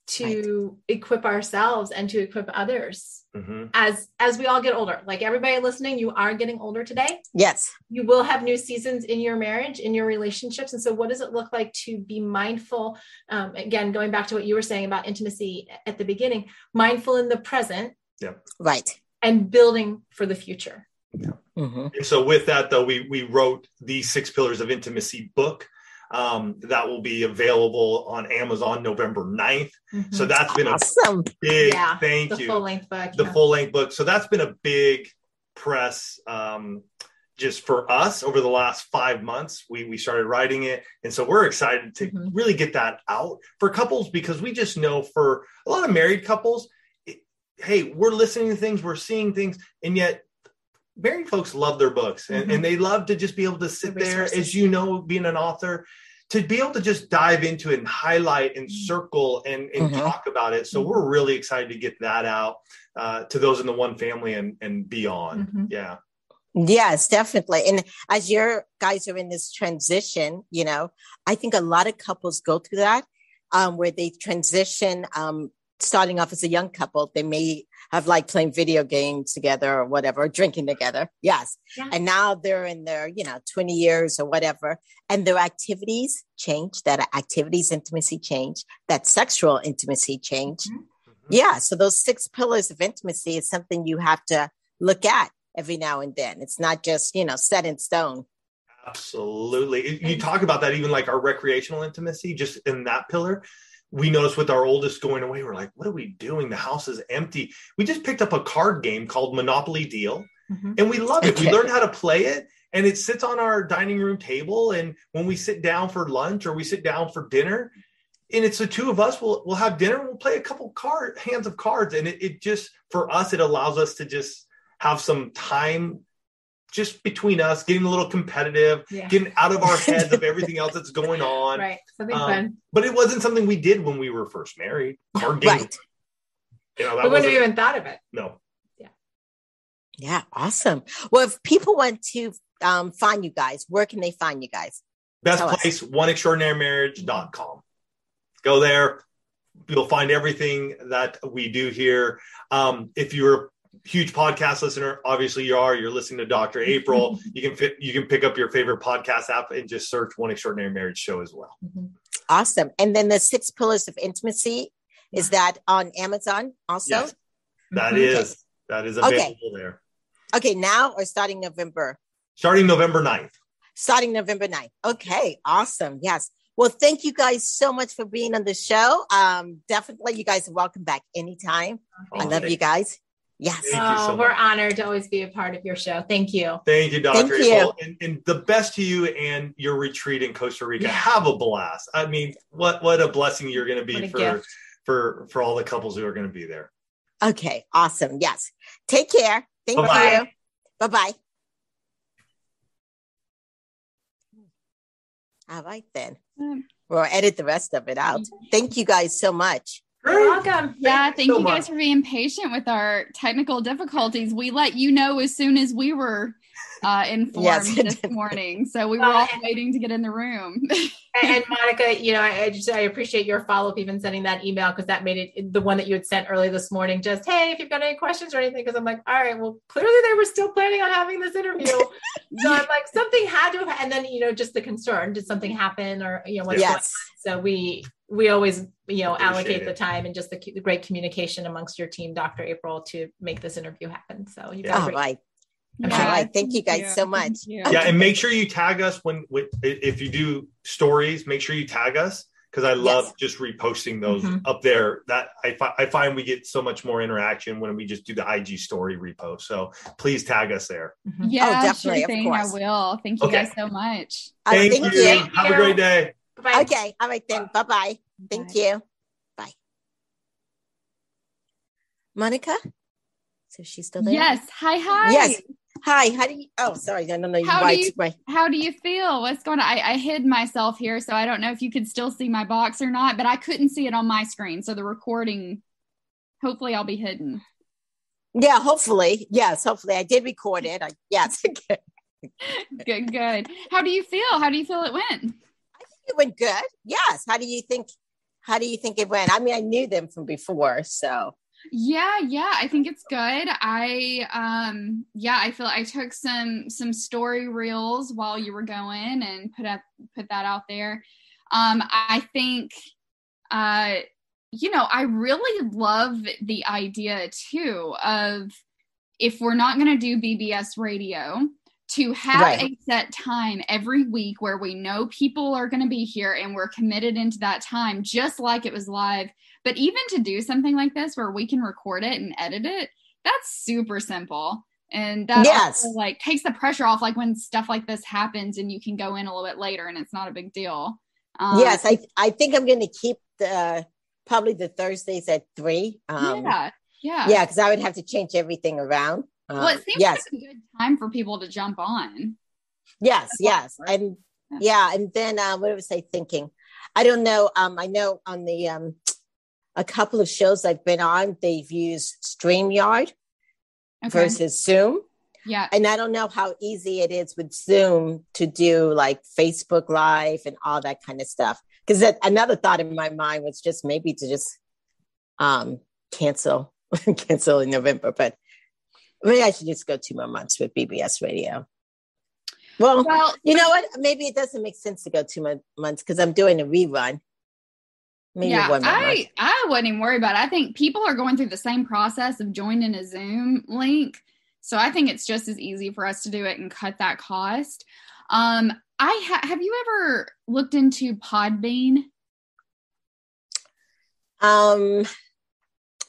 Speaker 5: to equip ourselves and to equip others
Speaker 4: hmm
Speaker 5: as as we all get older like everybody listening you are getting older today
Speaker 2: Yes.
Speaker 5: you will have new seasons in your marriage in your relationships and so what does it look like to be mindful um, again going back to what you were saying about intimacy at the beginning mindful in the present Yeah.
Speaker 2: Right.
Speaker 5: and building for the future
Speaker 2: Mhm.
Speaker 4: And so with that though, we we wrote the six pillars of intimacy book. Um, that will be available on Amazon November 9th. So that's been a
Speaker 2: Awesome.
Speaker 4: big
Speaker 5: Yeah,
Speaker 4: thank
Speaker 5: the
Speaker 4: you.
Speaker 5: full length book
Speaker 4: the
Speaker 5: yeah.
Speaker 4: full length book. So that's been a big press um, just for us over the last five months. We we started writing it, and so we're excited to
Speaker 5: Mhm.
Speaker 4: really get that out for couples because we just know for a lot of married couples, it, hey, we're listening to things, we're seeing things, and yet. Married folks love their books and,
Speaker 5: Mhm.
Speaker 4: and they love to just be able to sit
Speaker 5: The
Speaker 4: there,
Speaker 5: resources.
Speaker 4: as you know, being an author, to be able to just dive into it and highlight and circle and, and
Speaker 2: Mhm.
Speaker 4: talk about it. So
Speaker 5: Mhm.
Speaker 4: we're really excited to get that out uh, to those in the one family and, and beyond.
Speaker 5: Mhm.
Speaker 4: Yeah.
Speaker 2: Yes, definitely. And as your guys are in this transition, you know, I think a lot of couples go through that um, where they transition, um, starting off as a young couple. They may have like playing video games together or whatever, or drinking together. Yes.
Speaker 5: Yeah.
Speaker 2: And now they're in their, you know, 20 years or whatever. And their activities change, that activities intimacy change, that sexual intimacy change.
Speaker 5: Mhm.
Speaker 2: Yeah. So those six pillars of intimacy is something you have to look at every now and then. It's not just, you know, set in stone.
Speaker 4: Absolutely. You talk about that, even like our recreational intimacy, just in that pillar. We noticed with our oldest going away, we're like, what are we doing? The house is empty. We just picked up a card game called Monopoly Deal
Speaker 5: Mhm.
Speaker 4: and we love it. We learned how to play it and it sits on our dining room table. And when we sit down for lunch or we sit down for dinner, and it's the two of us, we'll, we'll have dinner, and we'll play a couple card hands of cards. And it, it just, for us, it allows us to just have some time just between us, getting a little competitive,
Speaker 5: Yeah.
Speaker 4: getting out of our heads of everything else that's going on.
Speaker 5: right something
Speaker 4: Um,
Speaker 5: fun
Speaker 4: But it wasn't something we did when we were first married. Card games,
Speaker 2: Right.
Speaker 4: you know, that
Speaker 5: we wouldn't have even thought of it
Speaker 4: no.
Speaker 2: Yeah. Yeah. Awesome. Well, if people want to um, find you guys, where can they find you guys?
Speaker 4: Best
Speaker 2: Tell us.
Speaker 4: place, oneextraordinarymarriage.com. Go there. You'll find everything that we do here. Um, if you're a huge podcast listener, obviously you are, you're listening to Dr. April, you can fit, you can pick up your favorite podcast app and just search One Extraordinary Marriage Show as well.
Speaker 5: Mhm.
Speaker 2: Awesome. And then the six pillars of intimacy, is that on Amazon also?
Speaker 4: Yes, that is that is
Speaker 2: Okay.
Speaker 4: available there.
Speaker 2: Okay. Now or starting November?
Speaker 4: Starting November 9th.
Speaker 2: Starting November 9th. Okay. Awesome. Yes. Well, thank you guys so much for being on the show. Um, definitely, you guys are welcome back anytime. I love
Speaker 4: Okay.
Speaker 2: you guys. Yes.
Speaker 4: Thank you
Speaker 5: oh,
Speaker 4: so
Speaker 5: we're
Speaker 4: much.
Speaker 5: honored to always be a part of your show. Thank you.
Speaker 4: Thank you, Dr.
Speaker 2: Thank you.
Speaker 4: April. And, and the best to you and your retreat in Costa Rica.
Speaker 5: Yeah.
Speaker 4: Have a blast. I mean, what what a blessing you're going to be for
Speaker 5: gift.
Speaker 4: for for all the couples who are going to be there.
Speaker 2: Okay. Awesome. Yes. Take care. Thank
Speaker 4: Bye-bye.
Speaker 2: you. Bye bye. All right then. We'll edit the rest of it out. Mm-hmm. Thank you guys so much.
Speaker 5: You're welcome.
Speaker 3: Yeah,
Speaker 4: Thank
Speaker 3: thank
Speaker 4: you so
Speaker 3: you guys for being patient with our technical difficulties. We let you know as soon as we were uh, informed
Speaker 2: Yes.
Speaker 3: this morning. So we were
Speaker 5: Well,
Speaker 3: all waiting to get in the room.
Speaker 5: and Monica, you know, I, I just I appreciate your follow up, even sending that email because that made it the one that you had sent early this morning. Just hey, if you've got any questions or anything, because I'm like, all right, well, clearly they were still planning on having this interview. so I'm like, something had to, have, and then you know, just the concern, did something happen or you know what's on?
Speaker 2: Yes.
Speaker 5: So we we always you know
Speaker 4: Appreciate
Speaker 5: allocate
Speaker 4: it.
Speaker 5: the time and just the, the great communication amongst your team, Dr. April, to make this interview happen. So you
Speaker 4: Yeah.
Speaker 5: guys,
Speaker 2: All right.
Speaker 5: I'm
Speaker 2: All right. Thank you guys so much.
Speaker 3: Thank you.
Speaker 4: Yeah, and make sure you tag us when, when if you do stories. Make sure you tag us because I love
Speaker 2: Yes.
Speaker 4: just reposting those
Speaker 5: Mhm.
Speaker 4: up there. That I fi- I find we get so much more interaction when we just do the IG story repost. So please tag us there.
Speaker 5: Mhm.
Speaker 3: Yeah,
Speaker 2: Oh, definitely,
Speaker 3: sure
Speaker 2: of
Speaker 3: thing. I will. Thank you
Speaker 4: Okay.
Speaker 3: guys so much.
Speaker 2: Uh,
Speaker 4: Thank,
Speaker 2: thank
Speaker 4: you.
Speaker 2: you.
Speaker 4: Have a great day.
Speaker 5: Bye.
Speaker 2: Okay. All right then. Bye bye. Thank
Speaker 3: Bye.
Speaker 2: you. Bye. Monica? So she's still there?
Speaker 3: Yes. Hi, hi.
Speaker 2: Yes. Hi. How do you? Oh, sorry. I don't know. You
Speaker 3: How do you-
Speaker 2: right.
Speaker 3: How do you feel? What's going on? I, I hid myself here, so I don't know if you could still see my box or not, but I couldn't see it on my screen. So the recording, hopefully, I'll be hidden.
Speaker 2: Yeah. Hopefully. Yes. Hopefully. I did record it. I, yes.
Speaker 3: Good, good. How do you feel? How do you feel it went?
Speaker 2: It went good. Yes. How do you think? How do you think it went? I mean, I knew them from before, so
Speaker 3: Yeah, yeah, I think it's good. I um yeah, I feel I took some some story reels while you were going and put up put that out there. Um I think uh you know, I really love the idea too of if we're not going to do BBS radio to have
Speaker 2: Right.
Speaker 3: a set time every week where we know people are going to be here and we're committed into that time just like it was live but even to do something like this where we can record it and edit it, that's super simple. And that
Speaker 2: Yes.
Speaker 3: also, like takes the pressure off like when stuff like this happens and you can go in a little bit later and it's not a big deal. Um,
Speaker 2: yes, I I think I'm going to keep the probably the Thursdays at three. Um,
Speaker 3: yeah. Yeah.
Speaker 2: yeah, because I would have to change everything around. Um,
Speaker 3: Well, it seems
Speaker 2: yes,
Speaker 3: like a good time for people to jump on.
Speaker 2: yes,
Speaker 3: That's
Speaker 2: yes, and
Speaker 3: Yeah.
Speaker 2: yeah, and then uh, what was I thinking? I don't know. Um, I know on the um, a couple of shows I've been on, they've used Streamyard
Speaker 3: Okay.
Speaker 2: versus Zoom.
Speaker 3: yeah.
Speaker 2: And I don't know how easy it is with Zoom to do like Facebook Live and all that kind of stuff. Because another thought in my mind was just maybe to just um, cancel, cancel in November. But maybe I should just go two more months with BBS Radio. Well,
Speaker 3: Well,
Speaker 2: you know what? Maybe it doesn't make sense to go two mo- months because I'm doing a rerun. Maybe
Speaker 3: yeah,
Speaker 2: one more month.
Speaker 3: I I wouldn't even worry about it. I think people are going through the same process of joining a Zoom link, so I think it's just as easy for us to do it and cut that cost. Um, I ha- have you ever looked into Podbean?
Speaker 2: Um,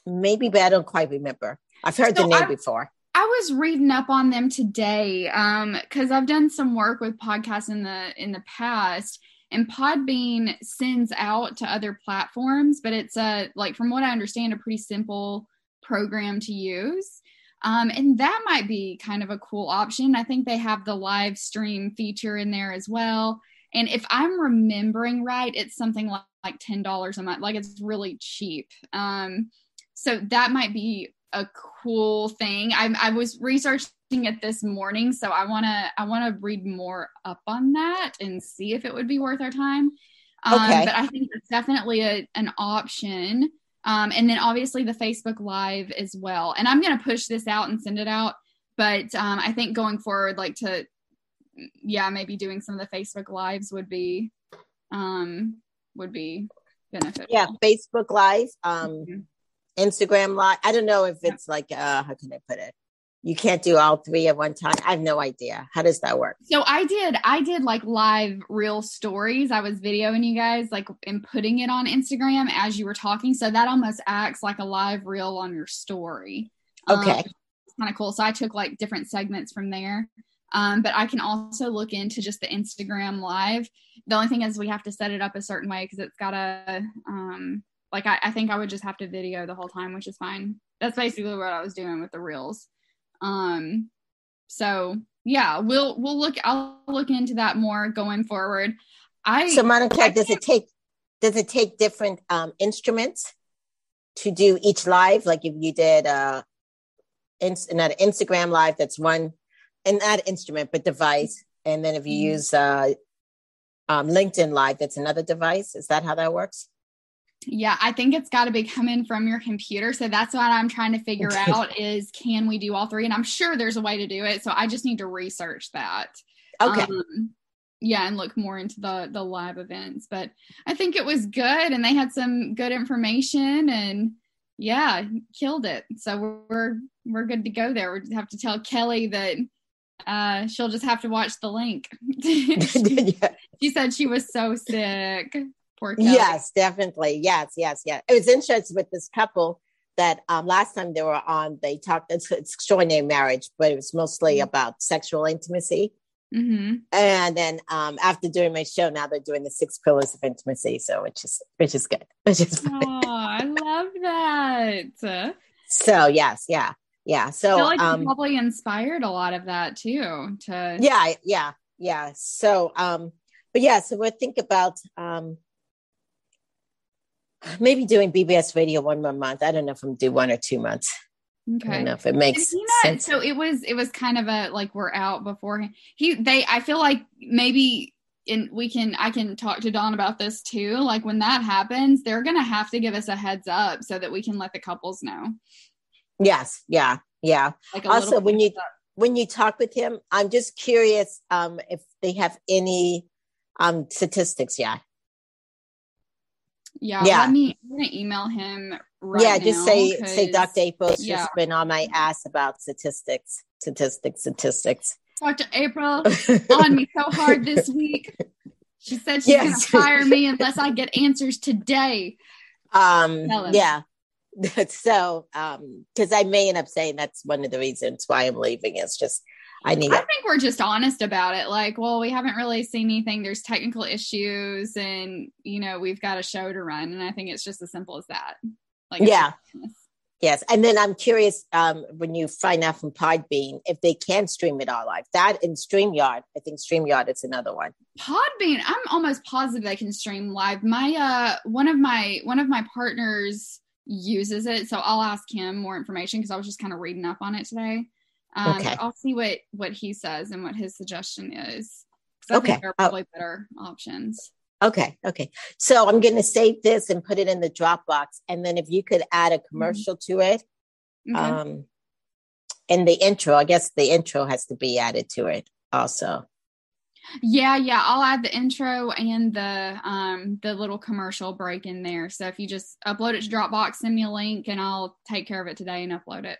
Speaker 2: maybe, but I don't quite remember. I've heard
Speaker 3: So
Speaker 2: the name
Speaker 3: I-
Speaker 2: before.
Speaker 3: I was reading up on them today um because I've done some work with podcasts in the in the past and Podbean sends out to other platforms but it's a like from what I understand a pretty simple program to use. Um and that might be kind of a cool option. I think they have the live stream feature in there as well. And if I'm remembering right it's something like, like $10 a month. Like it's really cheap. Um so that might be a cool thing. I, I was researching it this morning, so I wanna I wanna read more up on that and see if it would be worth our time. Um,
Speaker 2: Okay.
Speaker 3: But I think it's definitely a, an option. Um, and then obviously the Facebook Live as well. And I'm gonna push this out and send it out. But um, I think going forward, like to yeah, maybe doing some of the Facebook Lives would be um, would be beneficial.
Speaker 2: Yeah, Facebook Live, um,
Speaker 3: Mhm.
Speaker 2: Instagram Live. I don't know if it's like uh how can I put it? You can't do all three at one time. I have no idea. How does that work?
Speaker 3: So I did I did like live real stories. I was videoing you guys like and putting it on Instagram as you were talking. So that almost acts like a live reel on your story.
Speaker 2: Okay.
Speaker 3: Um, kind of cool. So I took like different segments from there. Um, but I can also look into just the Instagram live. The only thing is we have to set it up a certain way because it's got a um, like I, I think I would just have to video the whole time, which is fine. That's basically what I was doing with the reels. Um, so yeah, we'll we'll look. I'll look into that more going forward. I
Speaker 2: So Monica,
Speaker 3: I
Speaker 2: does it take does it take different um instruments to do each live? Like if you did uh ins- not an Instagram live, that's one and not instrument but device. And then if you
Speaker 3: Mhm.
Speaker 2: use uh um LinkedIn live, that's another device. Is that how that works?
Speaker 3: Yeah, I think it's got to be coming from your computer. So that's what I'm trying to figure out is can we do all three? And I'm sure there's a way to do it. So I just need to research that.
Speaker 2: Okay.
Speaker 3: Um, yeah, and look more into the the live events. But I think it was good and they had some good information and yeah, killed it. So we're we're good to go there. We just have to tell Kelly that uh she'll just have to watch the link.
Speaker 2: Yeah.
Speaker 3: she said she was so sick. Poor Kelly.
Speaker 2: Yes, definitely. Yes, yes, yes. It was interesting with this couple that um, last time they were on, they talked, it's, it's extraordinary marriage, but it was mostly about sexual intimacy.
Speaker 3: Mm-hmm.
Speaker 2: And then um, after doing my show, now they're doing the six pillars of intimacy. So which is which is good. Which is.
Speaker 3: Oh, I love that.
Speaker 2: So yes, yeah, yeah.
Speaker 3: I
Speaker 2: So
Speaker 3: feel like
Speaker 2: um,
Speaker 3: probably inspired a lot of that too. To
Speaker 2: yeah, yeah, yeah. So um, but yeah, so we'll think about um maybe doing BBS radio one more month. I don't know if I'm do one or two months. I
Speaker 3: okay.
Speaker 2: don't know if it makes
Speaker 3: not?
Speaker 2: sense.
Speaker 3: So it was. It was kind of a like we're out beforehand. He they. I feel like maybe. And we can I can talk to Don about this too. Like when that happens, they're gonna have to give us a heads up so that we can let the couples know.
Speaker 2: Yes, yeah, yeah.
Speaker 3: Like
Speaker 2: Also, when you
Speaker 3: up.
Speaker 2: when you talk with him, I'm just curious um, if they have any um, statistics. Yeah,
Speaker 3: yeah,
Speaker 2: yeah.
Speaker 3: Let me. I'm gonna email him. Right
Speaker 2: yeah. Just say say Dr. April's
Speaker 3: yeah.
Speaker 2: just been on my ass about statistics, statistics, statistics.
Speaker 3: Dr. April on me so hard this week. She said she's
Speaker 2: Yes.
Speaker 3: gonna fire me unless I get answers today.
Speaker 2: Um, yeah. so, um, because I may end up saying that's one of the reasons why I'm leaving. is just I need.
Speaker 3: I think we're just honest about it. Like, well, we haven't really seen anything. There's technical issues, and you know, we've got a show to run. And I think it's just as simple as that. Like,
Speaker 2: Yeah. Yes, and then I'm curious um, when you find out from Podbean if they can stream it all live. That and Streamyard, I think Streamyard is another one.
Speaker 3: Podbean. I'm almost positive they can stream live. My uh, one of my one of my partners uses it, so I'll ask him more information because I was just kind of reading up on it today. Um,
Speaker 2: Okay.
Speaker 3: I'll see what what he says and what his suggestion is.
Speaker 2: Okay.
Speaker 3: there are probably better options.
Speaker 2: Okay, okay. So I'm going to save this and put it in the Dropbox, and then if you could add a commercial to it,
Speaker 3: Okay.
Speaker 2: um, and the intro. I guess the intro has to be added to it also.
Speaker 3: Yeah, yeah. I'll add the intro and the um the little commercial break in there. So if you just upload it to Dropbox, send me a link and I'll take care of it today and upload it.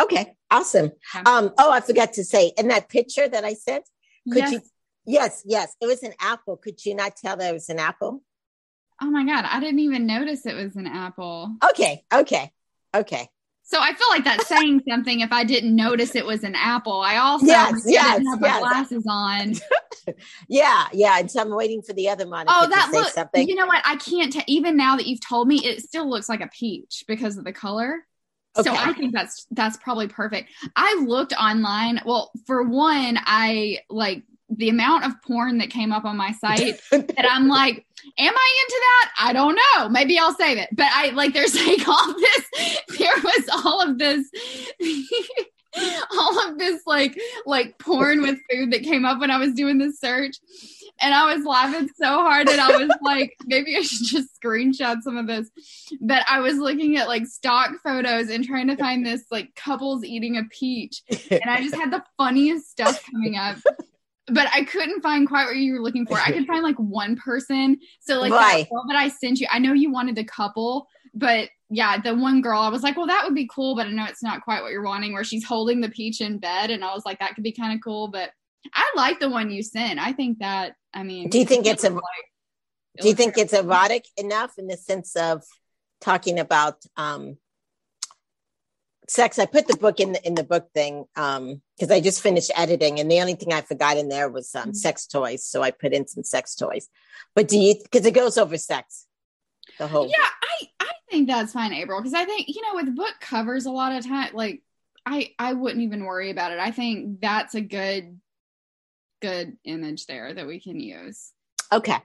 Speaker 2: Okay, awesome. Um, oh, I forgot to say, in that picture that I sent, could
Speaker 3: Yes.
Speaker 2: you? Yes, yes, it was an apple. Could you not tell that it was an apple?
Speaker 3: Oh my god, I didn't even notice it was an apple.
Speaker 2: Okay, okay, okay.
Speaker 3: So I feel like that's saying something if I didn't notice it was an apple. I also
Speaker 2: Yes, yes,
Speaker 3: didn't have my
Speaker 2: yes.
Speaker 3: glasses on.
Speaker 2: Yeah, yeah. And so I'm waiting for the other Monica
Speaker 3: Oh,
Speaker 2: to
Speaker 3: that
Speaker 2: say
Speaker 3: look.
Speaker 2: something.
Speaker 3: You know what? I can't. T- even now that you've told me, it still looks like a peach because of the color. So I think that's that's probably perfect. I looked online. Well, for one, I like the amount of porn that came up on my site that I'm like, am I into that? I don't know. Maybe I'll save it. But I like there's like all this, there was all of this all of this like like porn with food that came up when I was doing this search. And I was laughing so hard that I was like, maybe I should just screenshot some of this. But I was looking at like stock photos and trying to find this like couples eating a peach. And I just had the funniest stuff coming up but I couldn't find quite what you were looking for. I could find like one person. So like
Speaker 2: Right.
Speaker 3: that that I sent you, I know you wanted the couple, but yeah, the one girl I was like, well, that would be cool, but I know it's not quite what you're wanting. Where she's holding the peach in bed, and I was like, that could be kind of cool. But I like the one you sent. I think that. I mean,
Speaker 2: Do you think it's a-
Speaker 3: like,
Speaker 2: Do you think it's erotic enough in the sense of talking about um sex. I put the book in the in the book thing um because I just finished editing, and the only thing I forgot in there was um,
Speaker 3: Mhm.
Speaker 2: sex toys. So I put in some sex toys. But do you because it goes over sex? The whole
Speaker 3: Yeah, I I think that's fine, April, because I think you know with book covers a lot of time, like I I wouldn't even worry about it. I think that's a good good image there that we can use.
Speaker 2: okay.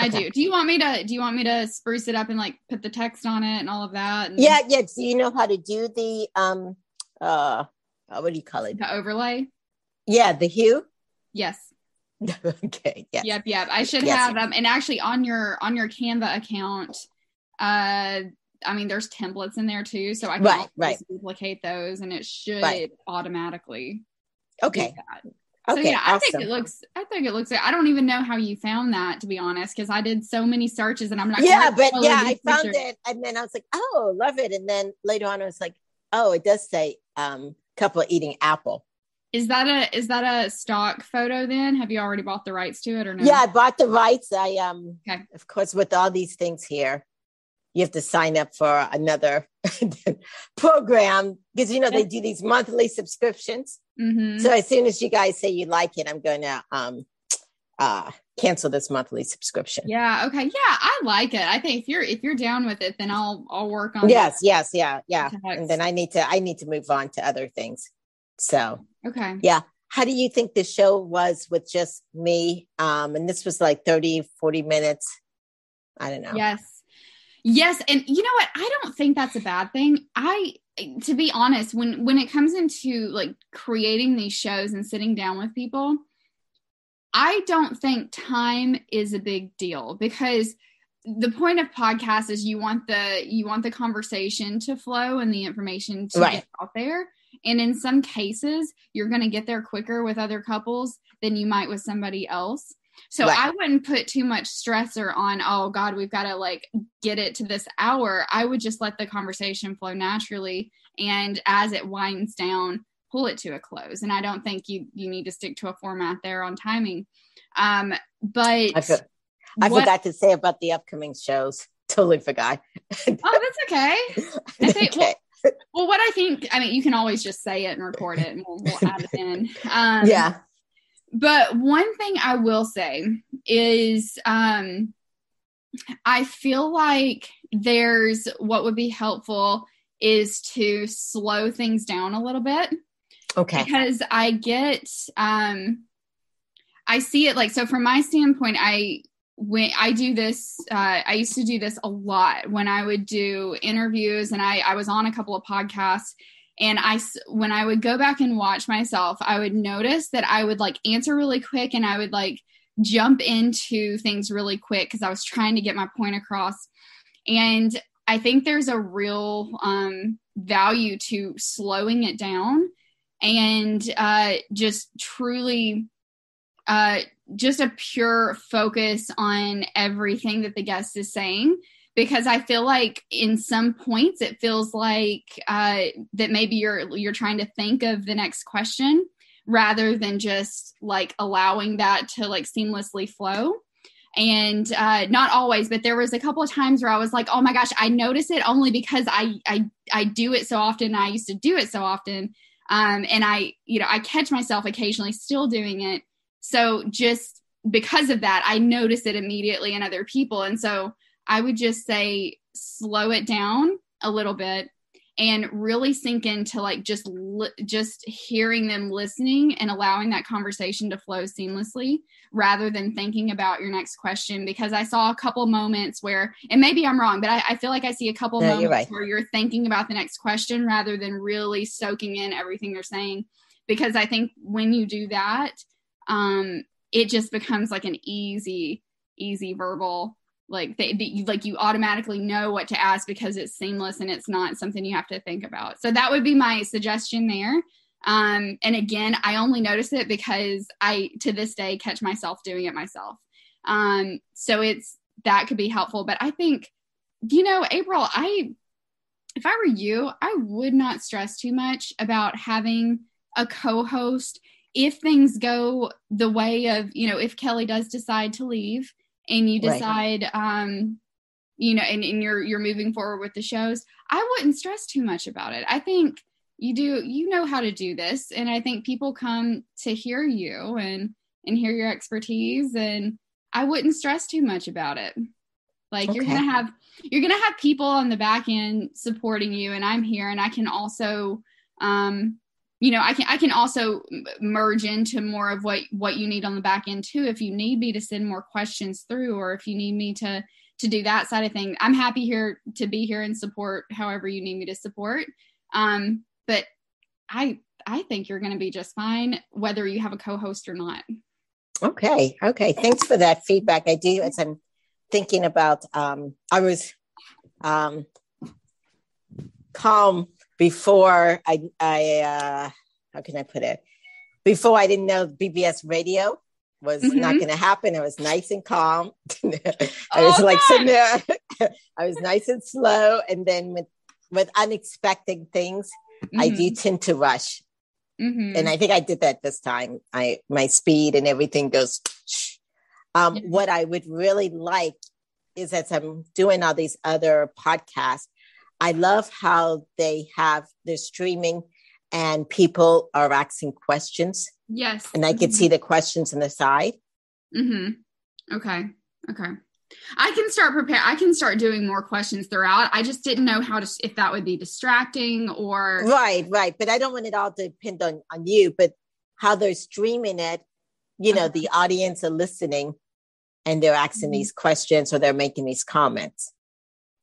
Speaker 3: I
Speaker 2: Okay.
Speaker 3: do. Do you want me to? Do you want me to spruce it up and like put the text on it and all of that? And
Speaker 2: Yeah, yeah. Do you know how to do the um uh uh, what do you call it?
Speaker 3: The overlay.
Speaker 2: Yeah, the hue.
Speaker 3: Yes.
Speaker 2: okay. Yeah.
Speaker 3: Yep. Yep. I should
Speaker 2: Yes.
Speaker 3: have them. And actually, on your on your Canva account, uh, I mean, there's templates in there too, so I can
Speaker 2: Right, right.
Speaker 3: just duplicate those, and it should
Speaker 2: Right.
Speaker 3: automatically. do
Speaker 2: Okay. Okay.
Speaker 3: so yeah, I
Speaker 2: awesome.
Speaker 3: think it looks. I think it looks. I don't even know how you found that, to be honest, because I did so many searches, and I'm not.
Speaker 2: yeah, but yeah, I found
Speaker 3: pictures.
Speaker 2: it, and then I was like, oh, love it. And then later on, I was like, oh, it does say um couple eating apple.
Speaker 3: Is that a is that a stock photo? Then have you already bought the rights to it or no?
Speaker 2: Yeah, I bought the rights. I um,
Speaker 3: Okay.
Speaker 2: of course, with all these things here, you have to sign up for another program because you know they do these monthly subscriptions.
Speaker 3: hmm
Speaker 2: So as soon as you guys say you like it, I'm going to um uh cancel this monthly subscription.
Speaker 3: Yeah. Okay. Yeah, I like it. I think if you're if you're down with it, then I'll I'll work on.
Speaker 2: Yes, yes, yeah, yeah.
Speaker 3: Text.
Speaker 2: And then I need to I need to move on to other things. So
Speaker 3: Okay. Yeah.
Speaker 2: how do you think the show was with just me? Um, and this was like 30, 40 minutes. I don't know.
Speaker 3: Yes. Yes, and you know what? I don't think that's a bad thing. I to be honest, when when it comes into like creating these shows and sitting down with people, I don't think time is a big deal because the point of podcast is you want the you want the conversation to flow and the information to
Speaker 2: Right.
Speaker 3: get out there. And in some cases, you're going to get there quicker with other couples than you might with somebody else. So
Speaker 2: Right.
Speaker 3: I wouldn't put too much stressor on, oh God, we've got to like get it to this hour. I would just let the conversation flow naturally. And as it winds down, pull it to a close. And I don't think you you need to stick to a format there on timing. Um, but
Speaker 2: I, for- I
Speaker 3: what-
Speaker 2: forgot to say about the upcoming shows. Totally forgot.
Speaker 3: Oh, that's okay. I think
Speaker 2: okay.
Speaker 3: Well, what I think, I mean, you can always just say it and record it, and we'll, we'll add it in. Um,
Speaker 2: yeah.
Speaker 3: But one thing I will say is, um, I feel like there's what would be helpful is to slow things down a little bit
Speaker 2: Okay.
Speaker 3: because I get um I see it like so from my standpoint I when I do this uh I used to do this a lot when I would do interviews and I I was on a couple of podcasts and I when I would go back and watch myself I would notice that I would like answer really quick and I would like jump into things really quick cuz I was trying to get my point across. And I think there's a real um value to slowing it down and uh, just truly uh, just a pure focus on everything that the guest is saying because i feel like in some points it feels like uh, that maybe you're you're trying to think of the next question rather than just like allowing that to like seamlessly flow and uh, not always but there was a couple of times where i was like oh my gosh i notice it only because i i i do it so often i used to do it so often um, and I, you know, I catch myself occasionally still doing it. So just because of that, I notice it immediately in other people. And so I would just say slow it down a little bit and really sink into like just li- just hearing them listening and allowing that conversation to flow seamlessly rather than thinking about your next question because i saw a couple moments where and maybe i'm wrong but i, I feel like i see a couple
Speaker 2: No,
Speaker 3: moments
Speaker 2: you're right.
Speaker 3: where you're thinking about the next question rather than really soaking in everything they're saying because i think when you do that um it just becomes like an easy easy verbal like they, they like you automatically know what to ask because it's seamless and it's not something you have to think about. So that would be my suggestion there. Um and again i only notice it because i to this day catch myself doing it myself. Um so it's that could be helpful. But i think you know april i if i were you i would not stress too much about having a co-host. If things go the way of you know if kelly does decide to leave and you
Speaker 2: Right.
Speaker 3: decide um you know and, and you're you're moving forward with the shows i wouldn't stress too much about it i think you do you know how to do this and i think people come to hear you and and hear your expertise and i wouldn't stress too much about it like okay. you're gonna have you're gonna have people on the back end supporting you and i'm here and i can also um you know i can i can also merge into more of what what you need on the back end too if you need me to send more questions through or if you need me to to do that side of thing. I'm happy here to be here and support however you need me to support. Um but i i think you're going to be just fine whether you have a co-host or not.
Speaker 2: Okay okay. Thanks for that feedback. I do as i'm thinking about um i was um calm before I, I uh, how can I put it? Before I didn't know BBS radio was mm-hmm. not going to happen. I was nice and calm. I oh, was like sitting there. I was nice and slow, and then with with unexpected things, mm-hmm. I do mm-hmm. tend to rush. Mm-hmm. And I think I did that this time. I my speed and everything goes. Um, what I would really like is as I'm doing all these other podcasts, I love how they have their streaming and people are asking questions.
Speaker 3: Yes.
Speaker 2: And I mm-hmm. see the questions on the side.
Speaker 3: Mm-hmm. Okay. Okay. I can start prepare. I can start doing more questions throughout. I just didn't know how to if that would be distracting or
Speaker 2: right, right. But I don't want it all to depend on on you. But how they're streaming it, you know, the audience are listening, and they're asking mm-hmm. these questions or they're making these comments.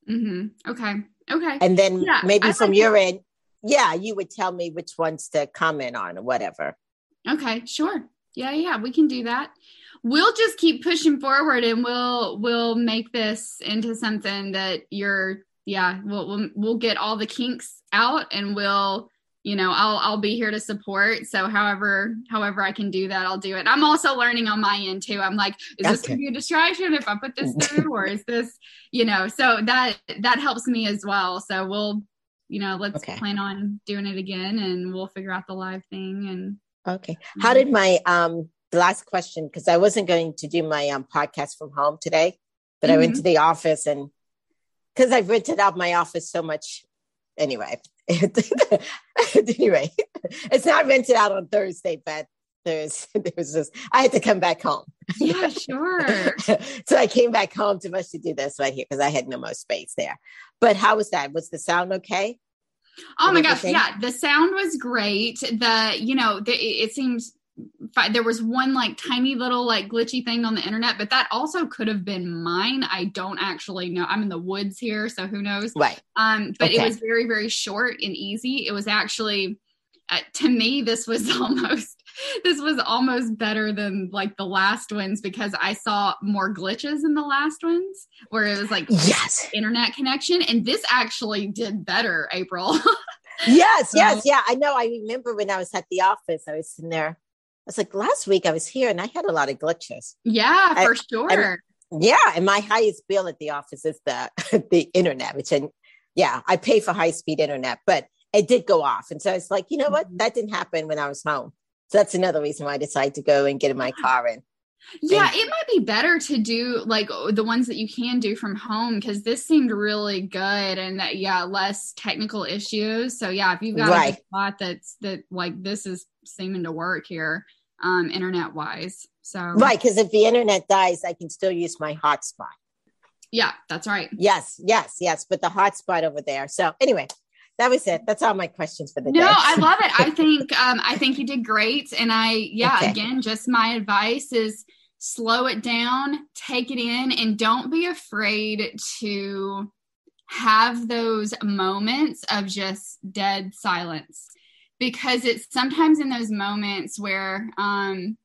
Speaker 3: Mm-hmm. Okay. Okay.
Speaker 2: And then yeah, maybe I from like your end, yeah, you would tell me which ones to comment on or whatever.
Speaker 3: Okay, sure. Yeah, yeah, we can do that. We'll just keep pushing forward and we'll we'll make this into something that you're yeah, we'll we'll, we'll get all the kinks out and we'll you know i'll i'll be here to support so however however i can do that i'll do it i'm also learning on my end too i'm like is this gonna be a distraction if i put this through or is this you know so that that helps me as well so we'll you know let's okay. plan on doing it again and we'll figure out the live thing and
Speaker 2: okay how did my um the last question because i wasn't going to do my um podcast from home today but mm-hmm. i went mm-hmm. to the office and because i've rented out my office so much anyway anyway, it's not rented out on Thursday, but there's there was this I had to come back home.
Speaker 3: Yeah, sure.
Speaker 2: so I came back home to much to do this right here because I had no more space there. But how was that? Was the sound okay?
Speaker 3: Oh my gosh, yeah, the sound was great. The you know, the, it seems there was one like tiny little like glitchy thing on the internet but that also could have been mine. I don't actually know. I'm in the woods here so who knows?
Speaker 2: Right.
Speaker 3: Um but okay. it was very very short and easy. It was actually uh, to me this was almost this was almost better than like the last ones because i saw more glitches in the last ones where it was like
Speaker 2: yes.
Speaker 3: internet connection and this actually did better april.
Speaker 2: Yes yes yeah i know. I remember when i was at the office i was sitting there was like, last week I was here and I had a lot of glitches.
Speaker 3: Yeah, I, for sure.
Speaker 2: yeah, and my highest bill at the office is the the internet, which and yeah, I pay for high speed internet, but it did go off, and so it's like, you know what, mm-hmm. that didn't happen when I was home. So that's another reason why I decided to go and get in my car and
Speaker 3: yeah, it might be better to do like the ones that you can do from home because this seemed really good and that yeah, less technical issues. So yeah, if you've got right. a spot that's that like this is seeming to work here, um, internet wise. So
Speaker 2: right, because if the internet dies, I can still use my hotspot.
Speaker 3: Yeah, that's right.
Speaker 2: Yes, yes, yes. But the hotspot over there. So anyway, that was it. That's all my questions for the
Speaker 3: no,
Speaker 2: day.
Speaker 3: No, I love it. I think um, I think you did great. And I yeah, okay. again, just my advice is slow it down, take it in, and don't be afraid to have those moments of just dead silence because it's sometimes in those moments where um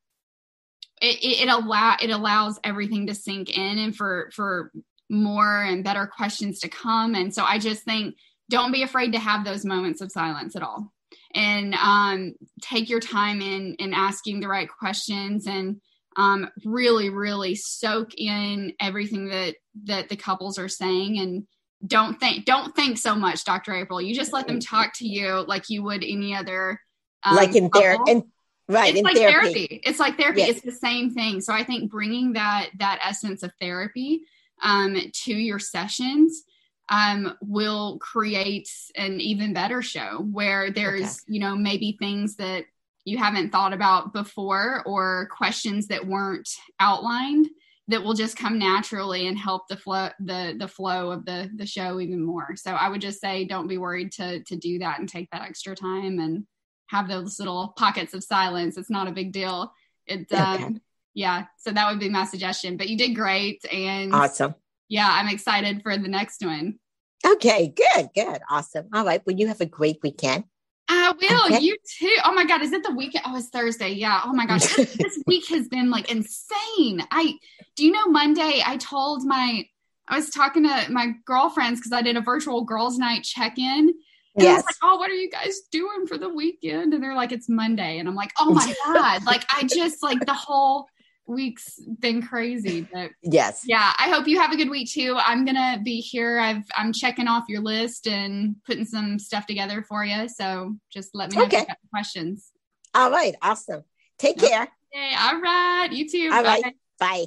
Speaker 3: it, it, it allow it allows everything to sink in and for for more and better questions to come. And so i just think don't be afraid to have those moments of silence at all. And um, take your time in in asking the right questions and um, really really soak in everything that that the couples are saying and don't think don't think so much dr april you just let them talk to you like you would any other
Speaker 2: um, like in therapy right
Speaker 3: it's like
Speaker 2: therapy.
Speaker 3: therapy. it's like therapy yes. it's the same thing so i think bringing that that essence of therapy um, to your sessions um, will create an even better show where there's, okay. you know, maybe things that you haven't thought about before or questions that weren't outlined that will just come naturally and help the flow the the flow of the the show even more. So I would just say don't be worried to to do that and take that extra time and have those little pockets of silence. It's not a big deal. It's um, okay. yeah. So that would be my suggestion. But you did great and
Speaker 2: awesome.
Speaker 3: Yeah, I'm excited for the next one.
Speaker 2: Okay, good, good, awesome. All right. Well, you have a great weekend.
Speaker 3: I will. Okay. You too. Oh my God. Is it the weekend? Oh, it's Thursday. Yeah. Oh my gosh. this week has been like insane. I, do you know Monday I told my, I was talking to my girlfriends because I did a virtual girls' night check in. And yes. Like, oh, what are you guys doing for the weekend? And they're like, it's Monday. And I'm like, oh my God. like, I just like the whole week's been crazy. But
Speaker 2: yes.
Speaker 3: Yeah. I hope you have a good week too. I'm gonna be here. I've I'm checking off your list and putting some stuff together for you. So just let me know okay. if you got questions.
Speaker 2: All right. Awesome. Take care.
Speaker 3: Okay. All right. You too.
Speaker 2: All Bye. right. Bye.